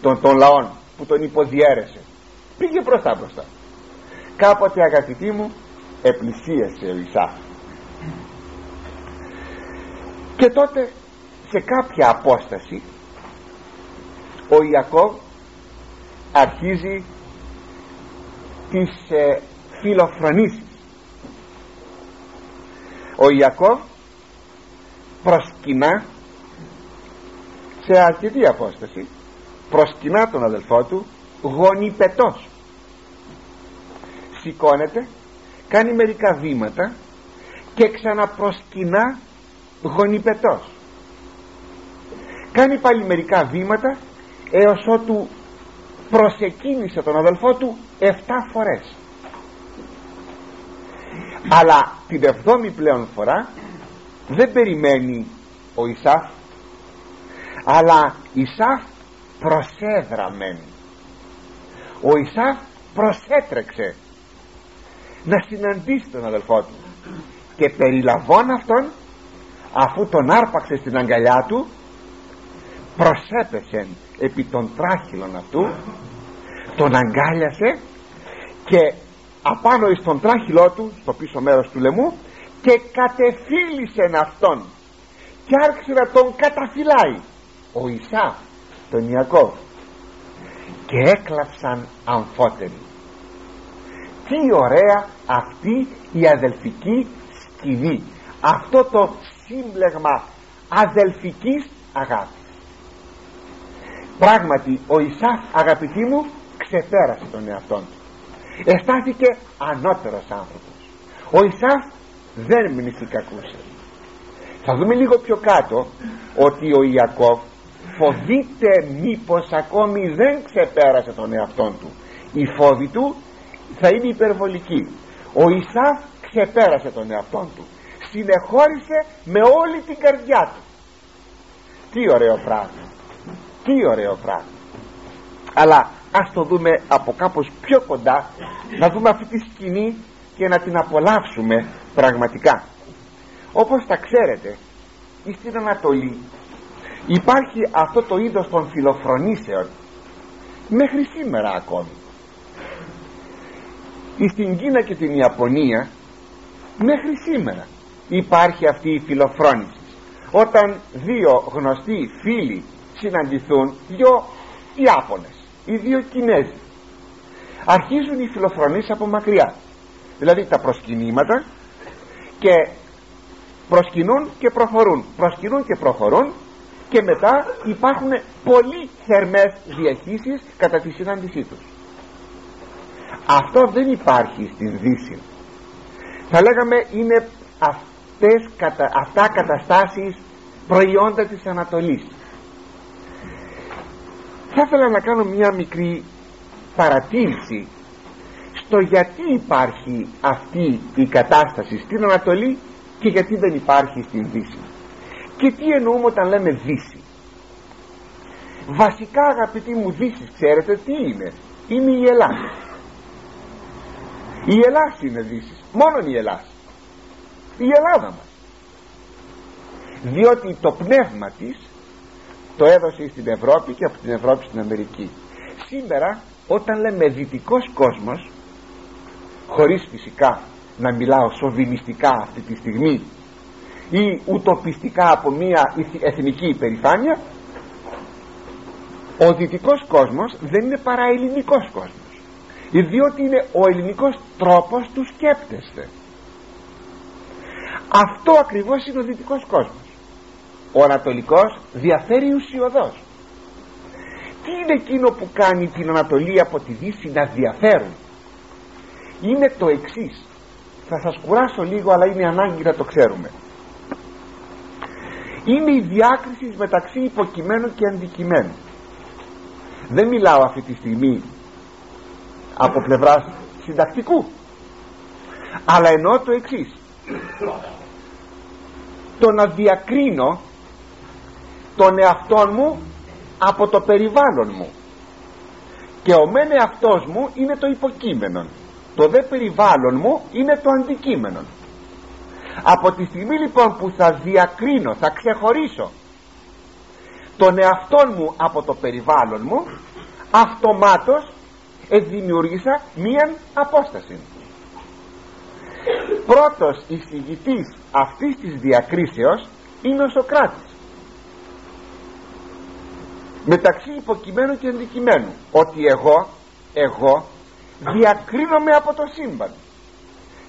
των, των λαών που τον υποδιέρεσε. Πήγε μπροστά μπροστά. Κάποτε αγαπητοί μου επλησίασε ο Ισάφ. Και τότε σε κάποια απόσταση ο Ιακώβ αρχίζει τις ε, φιλοφρονήσεις ο Ιακώβ προσκυνά σε αρκετή απόσταση προσκυνά τον αδελφό του γονιπετός. Σηκώνεται κάνει μερικά βήματα και ξαναπροσκυνά γονιπετός. Κάνει πάλι μερικά βήματα έως ότου προσεκίνησε τον αδελφό του 7 φορές. Αλλά την εβδόμη πλέον φορά δεν περιμένει ο Ισάφ αλλά Ισάφ προσέδραμεν. Ο Ισάφ προσέτρεξε να συναντήσει τον αδελφό του και περιλαβών αυτόν αφού τον άρπαξε στην αγκαλιά του προσέπεσε επί των τράχυλων αυτού τον αγκάλιασε και απάνω εις τον τράχυλό του στο πίσω μέρος του λαιμού και κατεφύλισε αυτόν. Και άρχισε να τον καταφυλάει ο Ισά τον Ιακώβ. Και έκλαψαν αμφότεροι. Τι ωραία αυτή η αδελφική σκηνή. Αυτό το σύμπλεγμα αδελφικής αγάπης. Πράγματι ο Ισάφ αγαπητοί μου ξεπέρασε τον εαυτό του. Αισθάθηκε ανώτερος άνθρωπος. Ο Ισάφ δεν μνησικακούσε θα δούμε λίγο πιο κάτω ότι ο Ιακώβ φοβείται μήπως ακόμη δεν ξεπέρασε τον εαυτό του. Η φόβη του θα είναι υπερβολική ο Ισάφ ξεπέρασε τον εαυτό του. Συνεχώρησε με όλη την καρδιά του. Τι ωραίο πράγμα. Τι ωραίο πράγμα. Αλλά ας το δούμε από κάπως πιο κοντά να δούμε αυτή τη σκηνή και να την απολαύσουμε πραγματικά. Όπως τα ξέρετε στην Ανατολή υπάρχει αυτό το είδος των φιλοφρονήσεων μέχρι σήμερα ακόμη. Στην Κίνα και την Ιαπωνία μέχρι σήμερα υπάρχει αυτή η φιλοφρόνηση. Όταν δύο γνωστοί φίλοι συναντηθούν δύο Ιάπωνες οι δύο Κινέζοι αρχίζουν οι φιλοφρονήσεις από μακριά. Δηλαδή τα προσκυνήματα και προσκυνούν και προχωρούν. Προσκυνούν και προχωρούν και μετά υπάρχουν πολύ θερμές διαχύσεις κατά τη συνάντησή τους. Αυτό δεν υπάρχει στην Δύση. Θα λέγαμε είναι αυτές, αυτά καταστάσεις προϊόντα της Ανατολής θα ήθελα να κάνω μια μικρή παρατήρηση στο γιατί υπάρχει αυτή η κατάσταση στην Ανατολή και γιατί δεν υπάρχει στην Δύση. Και τι εννοούμε όταν λέμε Δύση. Βασικά αγαπητοί μου Δύσης ξέρετε τι είναι. Είναι η Ελλάδα η Ελλάδα είναι Δύσης. Μόνο η Ελλάδα η Ελλάδα μας. Διότι το πνεύμα της το έδωσε στην Ευρώπη και από την Ευρώπη στην Αμερική. Σήμερα όταν λέμε δυτικός κόσμος χωρίς φυσικά να μιλάω σοβινιστικά αυτή τη στιγμή ή ουτοπιστικά από μια εθνική υπερηφάνεια ο δυτικός κόσμος δεν είναι παρά ελληνικός κόσμος. Διότι είναι ο ελληνικός τρόπος του σκέπτεστε. Αυτό ακριβώς είναι ο δυτικός κόσμος ο Ανατολικός διαφέρει ουσιοδός. Τι είναι εκείνο που κάνει την Ανατολή από τη Δύση να διαφέρουν; Είναι το εξής. Θα σας κουράσω λίγο αλλά είναι ανάγκη να το ξέρουμε. Είναι η διάκριση μεταξύ υποκειμένου και αντικειμένου δεν μιλάω αυτή τη στιγμή από πλευράς συντακτικού. Αλλά εννοώ το εξής. Το να διακρίνω τον εαυτό μου από το περιβάλλον μου. Και ο μεν εαυτός μου είναι το υποκείμενο το δε περιβάλλον μου είναι το αντικείμενο από τη στιγμή λοιπόν που θα διακρίνω θα ξεχωρίσω τον εαυτό μου από το περιβάλλον μου αυτομάτως δημιούργησα μία απόσταση. Πρώτος εισηγητής αυτής της διακρίσεως είναι ο Σοκράτης μεταξύ υποκειμένου και αντικειμένου ότι εγώ εγώ διακρίνομαι από το σύμπαν.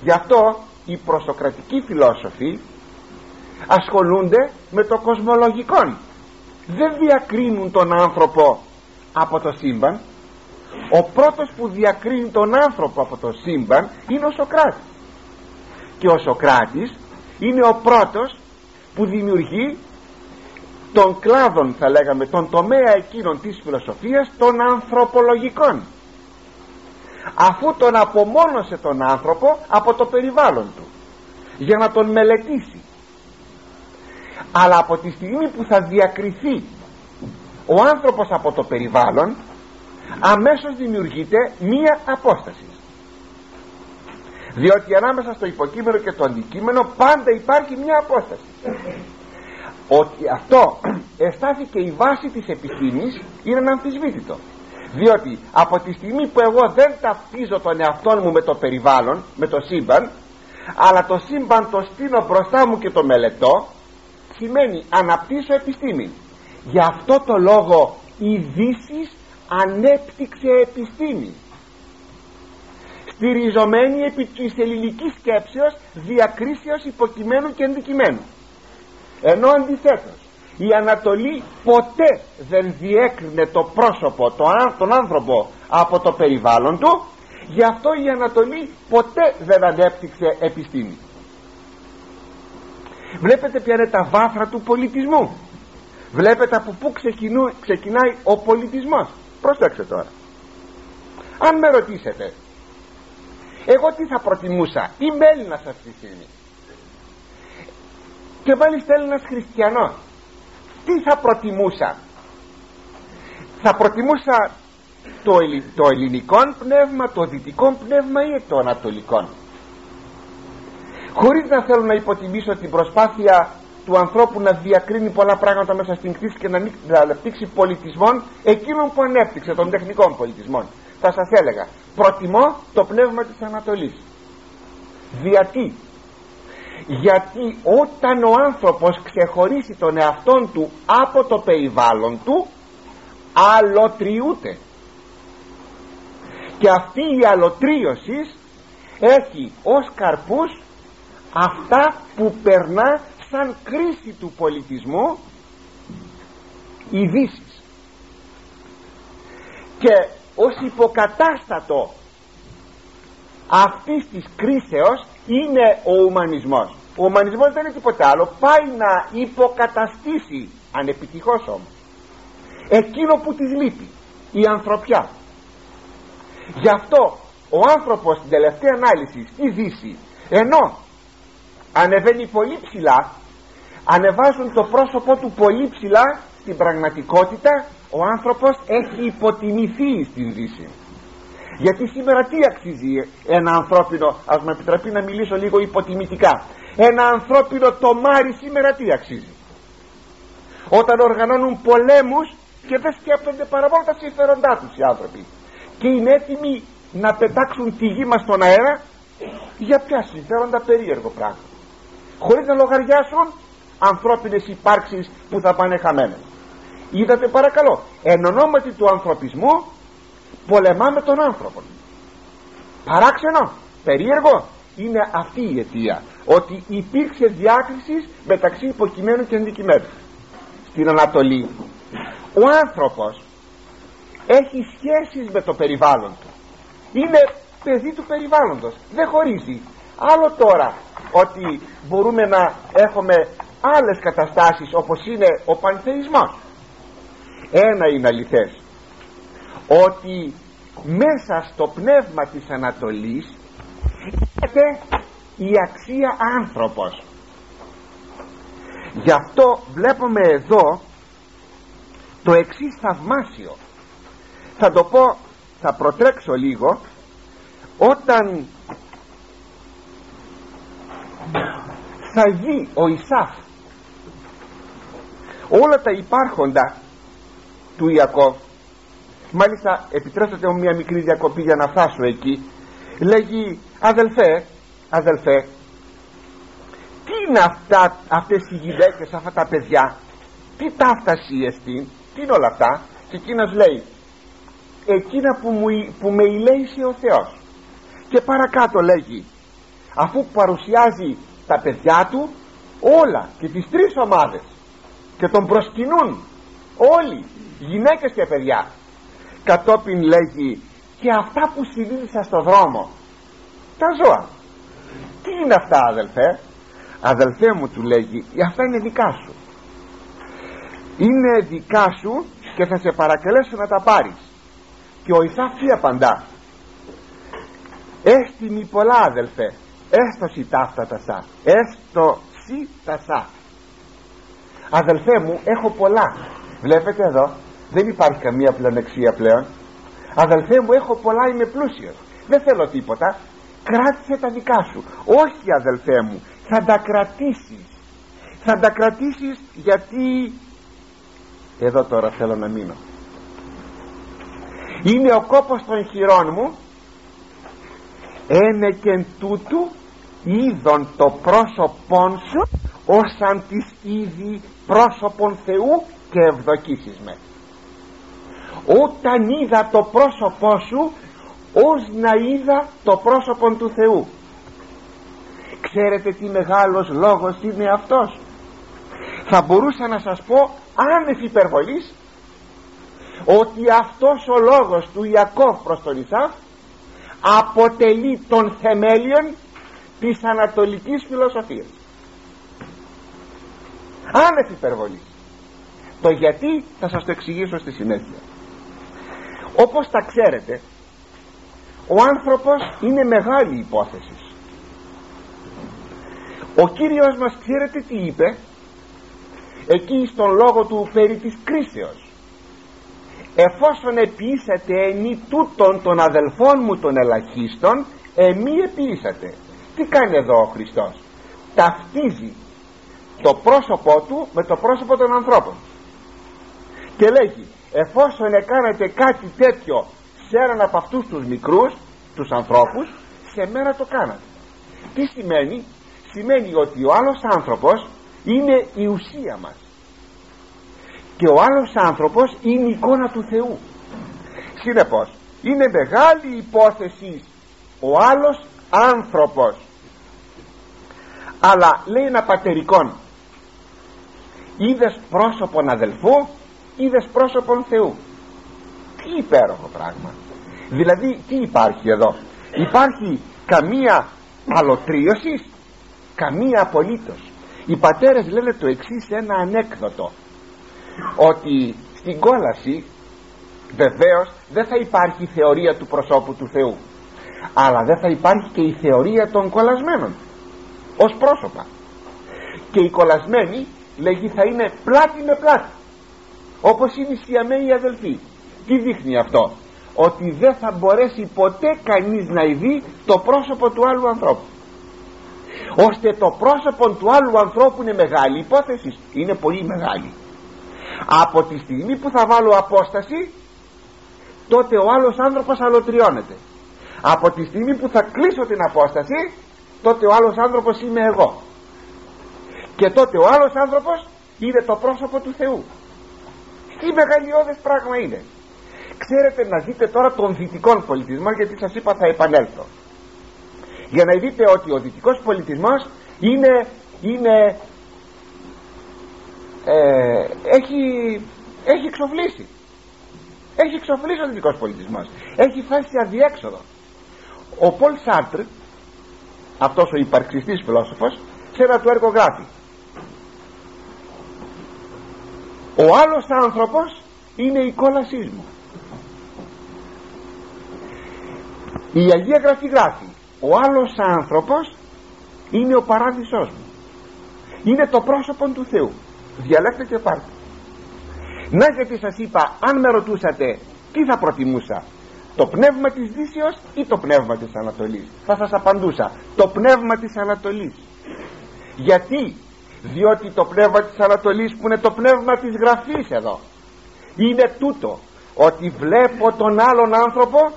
Γι' αυτό οι προσοκρατικοί φιλόσοφοι ασχολούνται με το κοσμολογικό δεν διακρίνουν τον άνθρωπο από το σύμπαν. Ο πρώτος που διακρίνει τον άνθρωπο από το σύμπαν είναι ο Σοκράτης. Και ο Σοκράτης είναι ο πρώτος που δημιουργεί των κλάδων θα λέγαμε τον τομέα εκείνων της φιλοσοφίας των ανθρωπολογικών. Αφού τον απομόνωσε τον άνθρωπο από το περιβάλλον του για να τον μελετήσει. Αλλά από τη στιγμή που θα διακριθεί ο άνθρωπος από το περιβάλλον αμέσως δημιουργείται μία απόσταση. Διότι ανάμεσα στο υποκείμενο και το αντικείμενο πάντα υπάρχει μία απόσταση ότι αυτό εστάθηκε η βάση της επιστήμης είναι αναμφισβήτητο. Διότι από τη στιγμή που εγώ δεν ταυτίζω τον εαυτό μου με το περιβάλλον με το σύμπαν αλλά το σύμπαν το στείλω μπροστά μου και το μελετώ σημαίνει αναπτύσσω επιστήμη. Γι' αυτό το λόγο η Δύση ανέπτυξε επιστήμη. Στηριζομένη επί της ελληνικής σκέψεως διακρίσεως υποκειμένου και αντικειμένου ενώ αντιθέτως η Ανατολή ποτέ δεν διέκρινε το πρόσωπο τον άνθρωπο από το περιβάλλον του γι' αυτό η Ανατολή ποτέ δεν ανέπτυξε επιστήμη. Βλέπετε ποια είναι τα βάθρα του πολιτισμού. Βλέπετε από πού ξεκινάει ο πολιτισμός. Προσέξτε τώρα. Αν με ρωτήσετε εγώ τι θα προτιμούσα είμαι Έλληνας αυτή τη στιγμή και μάλιστα Έλληνας χριστιανός. Τι θα προτιμούσα; Θα προτιμούσα το, το ελληνικό πνεύμα το δυτικό πνεύμα ή το ανατολικό; Χωρίς να θέλω να υποτιμήσω την προσπάθεια του ανθρώπου να διακρίνει πολλά πράγματα μέσα στην κρίση και να, να αναπτύξει πολιτισμών εκείνων που ανέπτυξε των τεχνικών πολιτισμών θα σας έλεγα προτιμώ το πνεύμα της Ανατολής. Γιατί γιατί όταν ο άνθρωπος ξεχωρίσει τον εαυτόν του από το περιβάλλον του αλωτριούται και αυτή η αλωτρίωση έχει ως καρπούς αυτά που περνά σαν κρίση του πολιτισμού ειδήσεις. και ως υποκατάστατο αυτής της κρίσεως είναι ο ουμανισμός. Ο ουμανισμός δεν είναι τίποτα άλλο. Πάει να υποκαταστήσει ανεπιτυχώς όμως εκείνο που της λείπει η ανθρωπιά. Γι' αυτό ο άνθρωπος στην τελευταία ανάλυση στη Δύση ενώ ανεβαίνει πολύ ψηλά ανεβάζουν το πρόσωπό του πολύ ψηλά στην πραγματικότητα ο άνθρωπος έχει υποτιμηθεί στην Δύση γιατί σήμερα τι αξίζει ένα ανθρώπινο ας με επιτραπεί να μιλήσω λίγο υποτιμητικά ένα ανθρώπινο τομάρι σήμερα τι αξίζει; Όταν οργανώνουν πολέμους και δεν σκέπτονται παρά μόνο τα συμφέροντά τους οι άνθρωποι και είναι έτοιμοι να πετάξουν τη γη μας στον αέρα για ποια συμφέροντα περίεργο πράγμα. Χωρίς να λογαριάσουν ανθρώπινες υπάρξεις που θα πάνε χαμένες. Είδατε παρακαλώ εν ονόματι του ανθρωπισμού πολεμάμε τον άνθρωπο παράξενο περίεργο. Είναι αυτή η αιτία ότι υπήρξε διάκρισης μεταξύ υποκειμένου και αντικειμένου στην Ανατολή ο άνθρωπος έχει σχέσεις με το περιβάλλον του. Είναι παιδί του περιβάλλοντος δεν χωρίζει. Άλλο τώρα ότι μπορούμε να έχουμε άλλες καταστάσεις όπως είναι ο πανθεϊσμός. Ένα είναι αληθές ότι μέσα στο πνεύμα της Ανατολής είναι η αξία άνθρωπος. Γι' αυτό βλέπουμε εδώ το εξής θαυμάσιο. Θα το πω θα προτρέξω λίγο. Όταν θα βγει ο Ισάφ όλα τα υπάρχοντα του Ιακώβ μάλιστα επιτρέψτε μου μια μικρή διακοπή για να φτάσω εκεί. Λέγει αδελφέ αδελφέ τι είναι αυτά αυτές οι γυναίκες αυτά τα παιδιά; Τι ταύταση εστίν τι είναι όλα αυτά; Και εκείνος λέει εκείνα που, μου, που με ηλέησε ο Θεός και παρακάτω λέγει αφού παρουσιάζει τα παιδιά του όλα και τις τρεις ομάδες και τον προσκυνούν όλοι γυναίκες και παιδιά κατόπιν λέγει και αυτά που συνείδησα στο δρόμο τα ζώα τι είναι αυτά αδελφέ; Αδελφέ μου του λέγει αυτά είναι δικά σου είναι δικά σου και θα σε παρακαλέσω να τα πάρεις και ο Ισάφ τι απαντά έστιμη πολλά αδελφέ έστω σι ταύτα τα σα έστω σι τα σα αδελφέ μου έχω πολλά βλέπετε εδώ δεν υπάρχει καμία πλεονεξία πλέον. Αδελφέ μου έχω πολλά είμαι πλούσιος. Δεν θέλω τίποτα. Κράτησε τα δικά σου. Όχι αδελφέ μου θα τα κρατήσεις. Θα τα κρατήσεις γιατί εδώ τώρα θέλω να μείνω. Είναι ο κόπος των χειρών μου. Ένε και τούτου είδον το πρόσωπον σου ως αν της ήδη πρόσωπον Θεού και ευδοκίσεις με όταν είδα το πρόσωπό σου ως να είδα το πρόσωπον του Θεού. Ξέρετε τι μεγάλος λόγος είναι αυτός. Θα μπορούσα να σας πω άνευ υπερβολής ότι αυτός ο λόγος του Ιακώβ προς τον Ισάφ αποτελεί τον θεμέλιον της ανατολικής φιλοσοφίας. Άνευ υπερβολής. Το γιατί θα σας το εξηγήσω στη συνέχεια όπως τα ξέρετε ο άνθρωπος είναι μεγάλη υπόθεση. Ο Κύριος μας ξέρετε τι είπε; Εκεί στον λόγο του περί της κρίσεως. Εφόσον επίησατε ενή τούτων των αδελφών μου των ελαχίστων εμεί επίησατε τι κάνει εδώ ο Χριστός; Ταυτίζει το πρόσωπό του με το πρόσωπο των ανθρώπων. Και λέγει εφόσον έκανατε κάτι τέτοιο σε έναν από αυτούς τους μικρούς τους ανθρώπους σε μέρα το κάνατε. Τι σημαίνει; Σημαίνει ότι ο άλλος άνθρωπος είναι η ουσία μας. Και ο άλλος άνθρωπος είναι η εικόνα του Θεού. Συνεπώς είναι μεγάλη υπόθεση ο άλλος άνθρωπος. Αλλά λέει ένα πατερικόν είδες πρόσωπον αδελφού είδες πρόσωπον Θεού. Τι υπέροχο πράγμα. Δηλαδή τι υπάρχει εδώ. Υπάρχει καμία αλωτρίωσης καμία απολύτως. Οι πατέρες λένε το εξής ένα ανέκδοτο. Ότι στην κόλαση βεβαίως δεν θα υπάρχει η θεωρία του προσώπου του Θεού. Αλλά δεν θα υπάρχει και η θεωρία των κολλασμένων ως πρόσωπα. Και οι κολλασμένοι λέγει θα είναι πλάτη με πλάτη όπως είναι οι σιαμαίοι αδελφοί τι δείχνει αυτό; Ότι δεν θα μπορέσει ποτέ κανείς να ειδεί το πρόσωπο του άλλου ανθρώπου. Ώστε το πρόσωπο του άλλου ανθρώπου είναι μεγάλη υπόθεση. Είναι πολύ μεγάλη. Από τη στιγμή που θα βάλω απόσταση τότε ο άλλος άνθρωπος αλωτριώνεται. Από τη στιγμή που θα κλείσω την απόσταση τότε ο άλλος άνθρωπος είμαι εγώ. Και τότε ο άλλος άνθρωπος είναι το πρόσωπο του Θεού τι μεγαλειώδες πράγμα είναι. Ξέρετε να δείτε τώρα τον δυτικό πολιτισμό γιατί σας είπα θα επανέλθω. Για να δείτε ότι ο δυτικός πολιτισμός είναι, είναι ε, έχει, έχει εξοφλήσει. Έχει εξοφλήσει ο δυτικός πολιτισμός. Έχει φτάσει σε αδιέξοδο. Ο Πολ Σάρτρ αυτός ο υπαρξιστής φιλόσοφος σε ένα του έργο γράφει ο άλλος άνθρωπος είναι η κόλασή μου η Αγία Γραφή γράφει ο άλλος άνθρωπος είναι ο παράδεισός μου. Είναι το πρόσωπο του Θεού διαλέξτε και πάρτε. Να γιατί σας είπα αν με ρωτούσατε τι θα προτιμούσα το πνεύμα της Δύσεως ή το πνεύμα της Ανατολής. Θα σας απαντούσα το πνεύμα της Ανατολής. Γιατί διότι το πνεύμα της Ανατολής που είναι το πνεύμα της Γραφής εδώ. Είναι τούτο ότι βλέπω τον άλλον άνθρωπο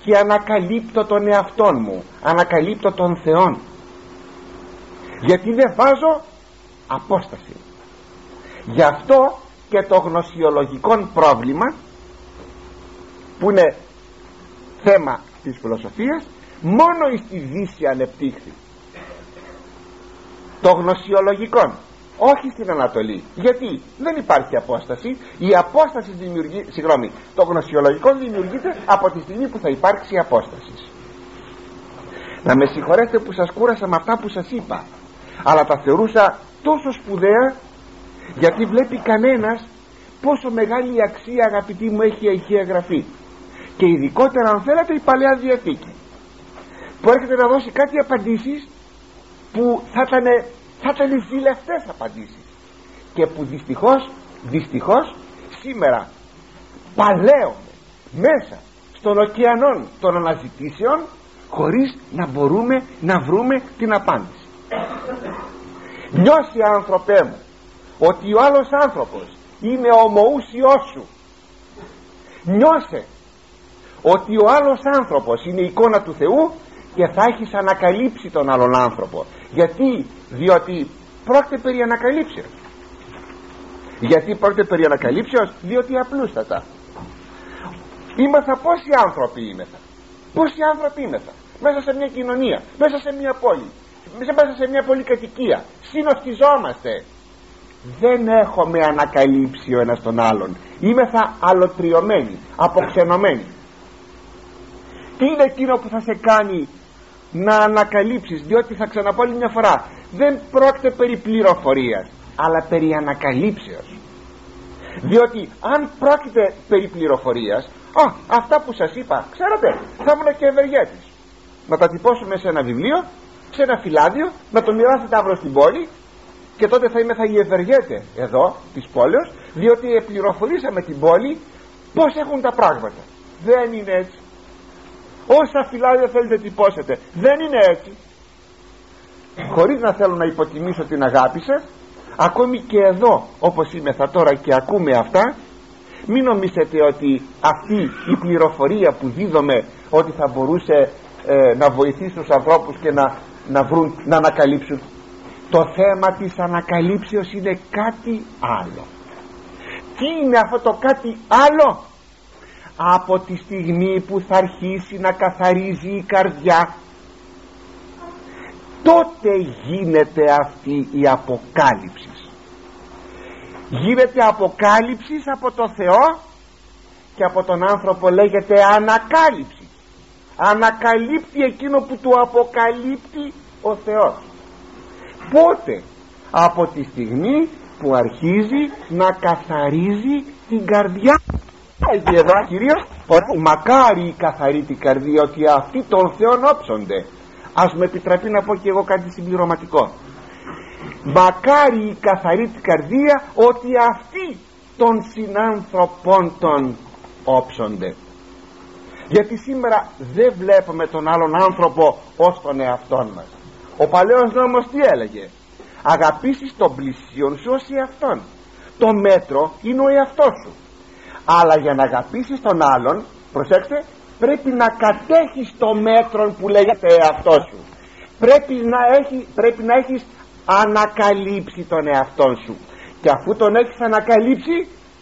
και ανακαλύπτω τον εαυτόν μου. Ανακαλύπτω τον Θεόν. Γιατί δεν βάζω απόσταση. Γι' αυτό και το γνωσιολογικό πρόβλημα που είναι θέμα της φιλοσοφίας μόνο στη Δύση ανεπτύχθη το γνωσιολογικό. Όχι στην Ανατολή. Γιατί; Δεν υπάρχει απόσταση. Η απόσταση δημιουργεί συγγνώμη το γνωσιολογικό δημιουργείται από τη στιγμή που θα υπάρξει απόσταση. Να με συγχωρέσετε που σας κούρασα με αυτά που σας είπα αλλά τα θεωρούσα τόσο σπουδαία γιατί βλέπει κανένας πόσο μεγάλη αξία αγαπητή μου έχει η Αγία Γραφή. Και ειδικότερα αν θέλετε η Παλαιά Διαθήκη που έρχεται να δώσει κάτι απαντήσεις που θα ήταν, θα ήταν ζηλευτές απαντήσεις. Και που δυστυχώς δυστυχώς σήμερα παλαίουμε μέσα στον ωκεανό των αναζητήσεων χωρίς να μπορούμε να βρούμε την απάντηση. Νιώσει άνθρωπέ μου ότι ο άλλος άνθρωπος είναι ομοούσιός σου. Νιώσε ότι ο άλλος άνθρωπος είναι εικόνα του Θεού και θα έχεις ανακαλύψει τον άλλον άνθρωπο γιατί; Διότι πρόκειται περί ανακαλύψεως. Γιατί πρόκειται περί ανακαλύψεως; Διότι απλούστατα. Είμαθα πόσοι άνθρωποι είμεθα πόσοι άνθρωποι είμεθα μέσα σε μια κοινωνία μέσα σε μια πόλη μέσα σε μια πολυκατοικία συνοστιζόμαστε. Δεν έχουμε ανακαλύψει ο ένας τον άλλον. Είμεθα αλωτριωμένοι αποξενωμένοι. Τι είναι εκείνο που θα σε κάνει να ανακαλύψεις διότι θα ξαναπώ άλλη μια φορά δεν πρόκειται περί πληροφορίας αλλά περί ανακαλύψεως. Διότι αν πρόκειται περί πληροφορίας α, αυτά που σας είπα ξέρετε θα ήμουν και ευεργέτης να τα τυπώσουμε σε ένα βιβλίο σε ένα φυλάδιο να το μοιράσετε αύριο στην πόλη και τότε θα είμαι θα η ευεργέτε εδώ της πόλεως διότι επληροφορήσαμε την πόλη πως έχουν τα πράγματα. Δεν είναι έτσι όσα φυλάδια θέλετε τυπώσετε. Δεν είναι έτσι. Χωρίς να θέλω να υποτιμήσω την αγάπη σας ακόμη και εδώ όπως είμαι θα τώρα και ακούμε αυτά μην νομίζετε ότι αυτή η πληροφορία που δίδομαι ότι θα μπορούσε ε, να βοηθήσει τους ανθρώπους και να, να, βρουν, να ανακαλύψουν. Το θέμα της ανακαλύψεως είναι κάτι άλλο. Τι είναι αυτό το κάτι άλλο; Από τη στιγμή που θα αρχίσει να καθαρίζει η καρδιά. Τότε γίνεται αυτή η αποκάλυψη. Γίνεται αποκάλυψη από το Θεό και από τον άνθρωπο λέγεται ανακάλυψη. Ανακαλύπτει εκείνο που του αποκαλύπτει ο Θεός. Πότε; Από τη στιγμή που αρχίζει να καθαρίζει την καρδιά έχει εδώ κυρίως. Ότι μακάρι η καθαρή την καρδία ότι αυτοί των Θεών όψονται. Ας με επιτραπεί να πω και εγώ κάτι συμπληρωματικό. Μακάρι η καθαρή την καρδία ότι αυτοί των συνάνθρωπων των όψονται. Γιατί σήμερα δεν βλέπουμε τον άλλον άνθρωπο ως τον εαυτόν μας. Ο παλαιός νόμος τι έλεγε; Αγαπήσεις τον πλησίον σου ως εαυτόν. Το μέτρο είναι ο εαυτός σου αλλά για να αγαπήσεις τον άλλον προσέξτε πρέπει να κατέχεις το μέτρο που λέγεται εαυτό σου. Πρέπει να, έχει, πρέπει να έχεις ανακαλύψει τον εαυτό σου. Και αφού τον έχεις ανακαλύψει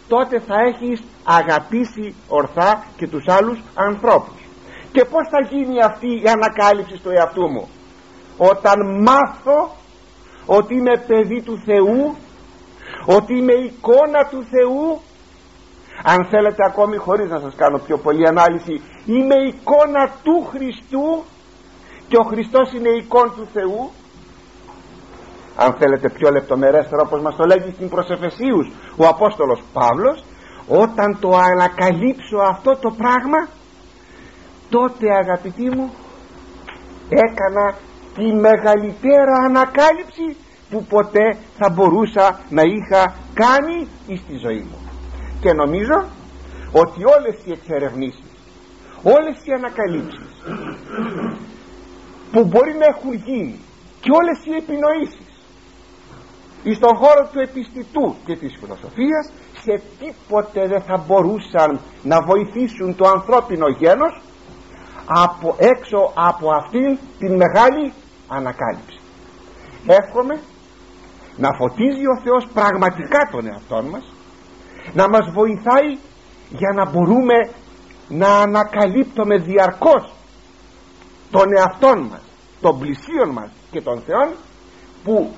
τότε θα έχεις αγαπήσει ορθά και τους άλλους ανθρώπους. Και πως θα γίνει αυτή η ανακάλυψη του εαυτού μου; Όταν μάθω ότι είμαι παιδί του Θεού ότι είμαι εικόνα του Θεού αν θέλετε ακόμη χωρίς να σας κάνω πιο πολύ ανάλυση είμαι εικόνα του Χριστού και ο Χριστός είναι εικόνα του Θεού. Αν θέλετε πιο λεπτομερέστερα όπως μας το λέγει στην προσεφεσίους ο Απόστολος Παύλος όταν το ανακαλύψω αυτό το πράγμα τότε αγαπητοί μου έκανα τη μεγαλύτερα ανακάλυψη που ποτέ θα μπορούσα να είχα κάνει στη ζωή μου και νομίζω ότι όλες οι εξερευνήσεις όλες οι ανακαλύψεις που μπορεί να έχουν γίνει και όλες οι επινοήσεις στον χώρο του επιστητού και της φιλοσοφίας σε τίποτε δεν θα μπορούσαν να βοηθήσουν το ανθρώπινο γένος από έξω από αυτήν την μεγάλη ανακάλυψη. Εύχομαι να φωτίζει ο Θεός πραγματικά τον εαυτό μας να μας βοηθάει για να μπορούμε να ανακαλύπτουμε διαρκώς τον εαυτό μας των πλησίων μας και των Θεών που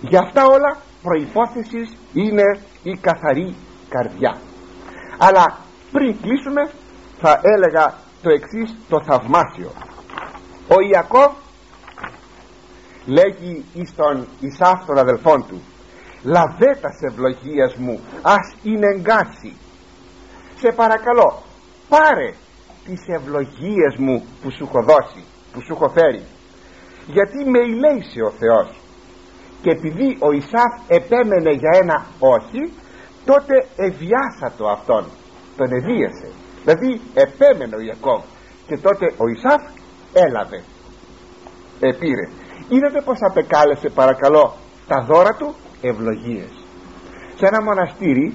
για αυτά όλα προϋπόθεσης είναι η καθαρή καρδιά. Αλλά πριν κλείσουμε θα έλεγα το εξής το θαυμάσιο. Ο Ιακώβ λέγει εις τον Ισάφ των αδελφών του λαβέτας ευλογίας μου ας είναι εγκάτσι σε παρακαλώ πάρε τις ευλογίες μου που σου έχω δώσει που σου έχω φέρει. Γιατί με ηλέησε ο Θεός. Και επειδή ο Ισάφ επέμενε για ένα όχι τότε εviάσα το αυτόν. Τον ευίασε δηλαδή επέμενε ο Ιακώβ. Και τότε ο Ισάφ έλαβε. Επήρε. Είδατε πως απεκάλεσε παρακαλώ τα δώρα του; Ευλογίες. Σε ένα μοναστήρι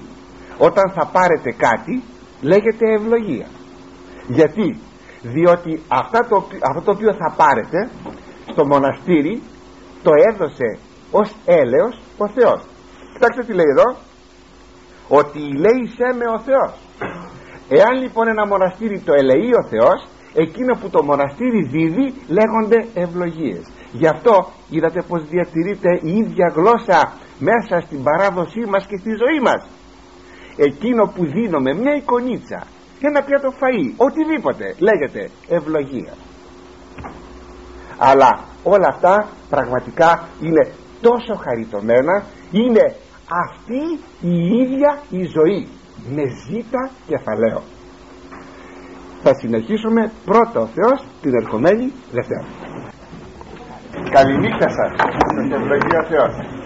όταν θα πάρετε κάτι λέγεται ευλογία. Γιατί; Διότι αυτά το, αυτό το οποίο θα πάρετε στο μοναστήρι το έδωσε ως έλεος ο Θεός. Κοιτάξτε τι λέει εδώ. Ότι λέει με ο Θεός. Εάν λοιπόν ένα μοναστήρι το ελεεί ο Θεός εκείνο που το μοναστήρι δίδει λέγονται ευλογίες. Γι' αυτό είδατε πως διατηρείται η ίδια γλώσσα μέσα στην παράδοσή μας και στη ζωή μας εκείνο που δίνουμε μια εικονίτσα ένα πιάτο φαΐ οτιδήποτε λέγεται ευλογία αλλά όλα αυτά πραγματικά είναι τόσο χαριτωμένα είναι αυτή η ίδια η ζωή με ζήτα κεφαλαίο θα συνεχίσουμε πρώτα ο Θεός την ερχομένη Δευτέρα Καληνύχτα σας. Σας ευλογεί ο Θεός.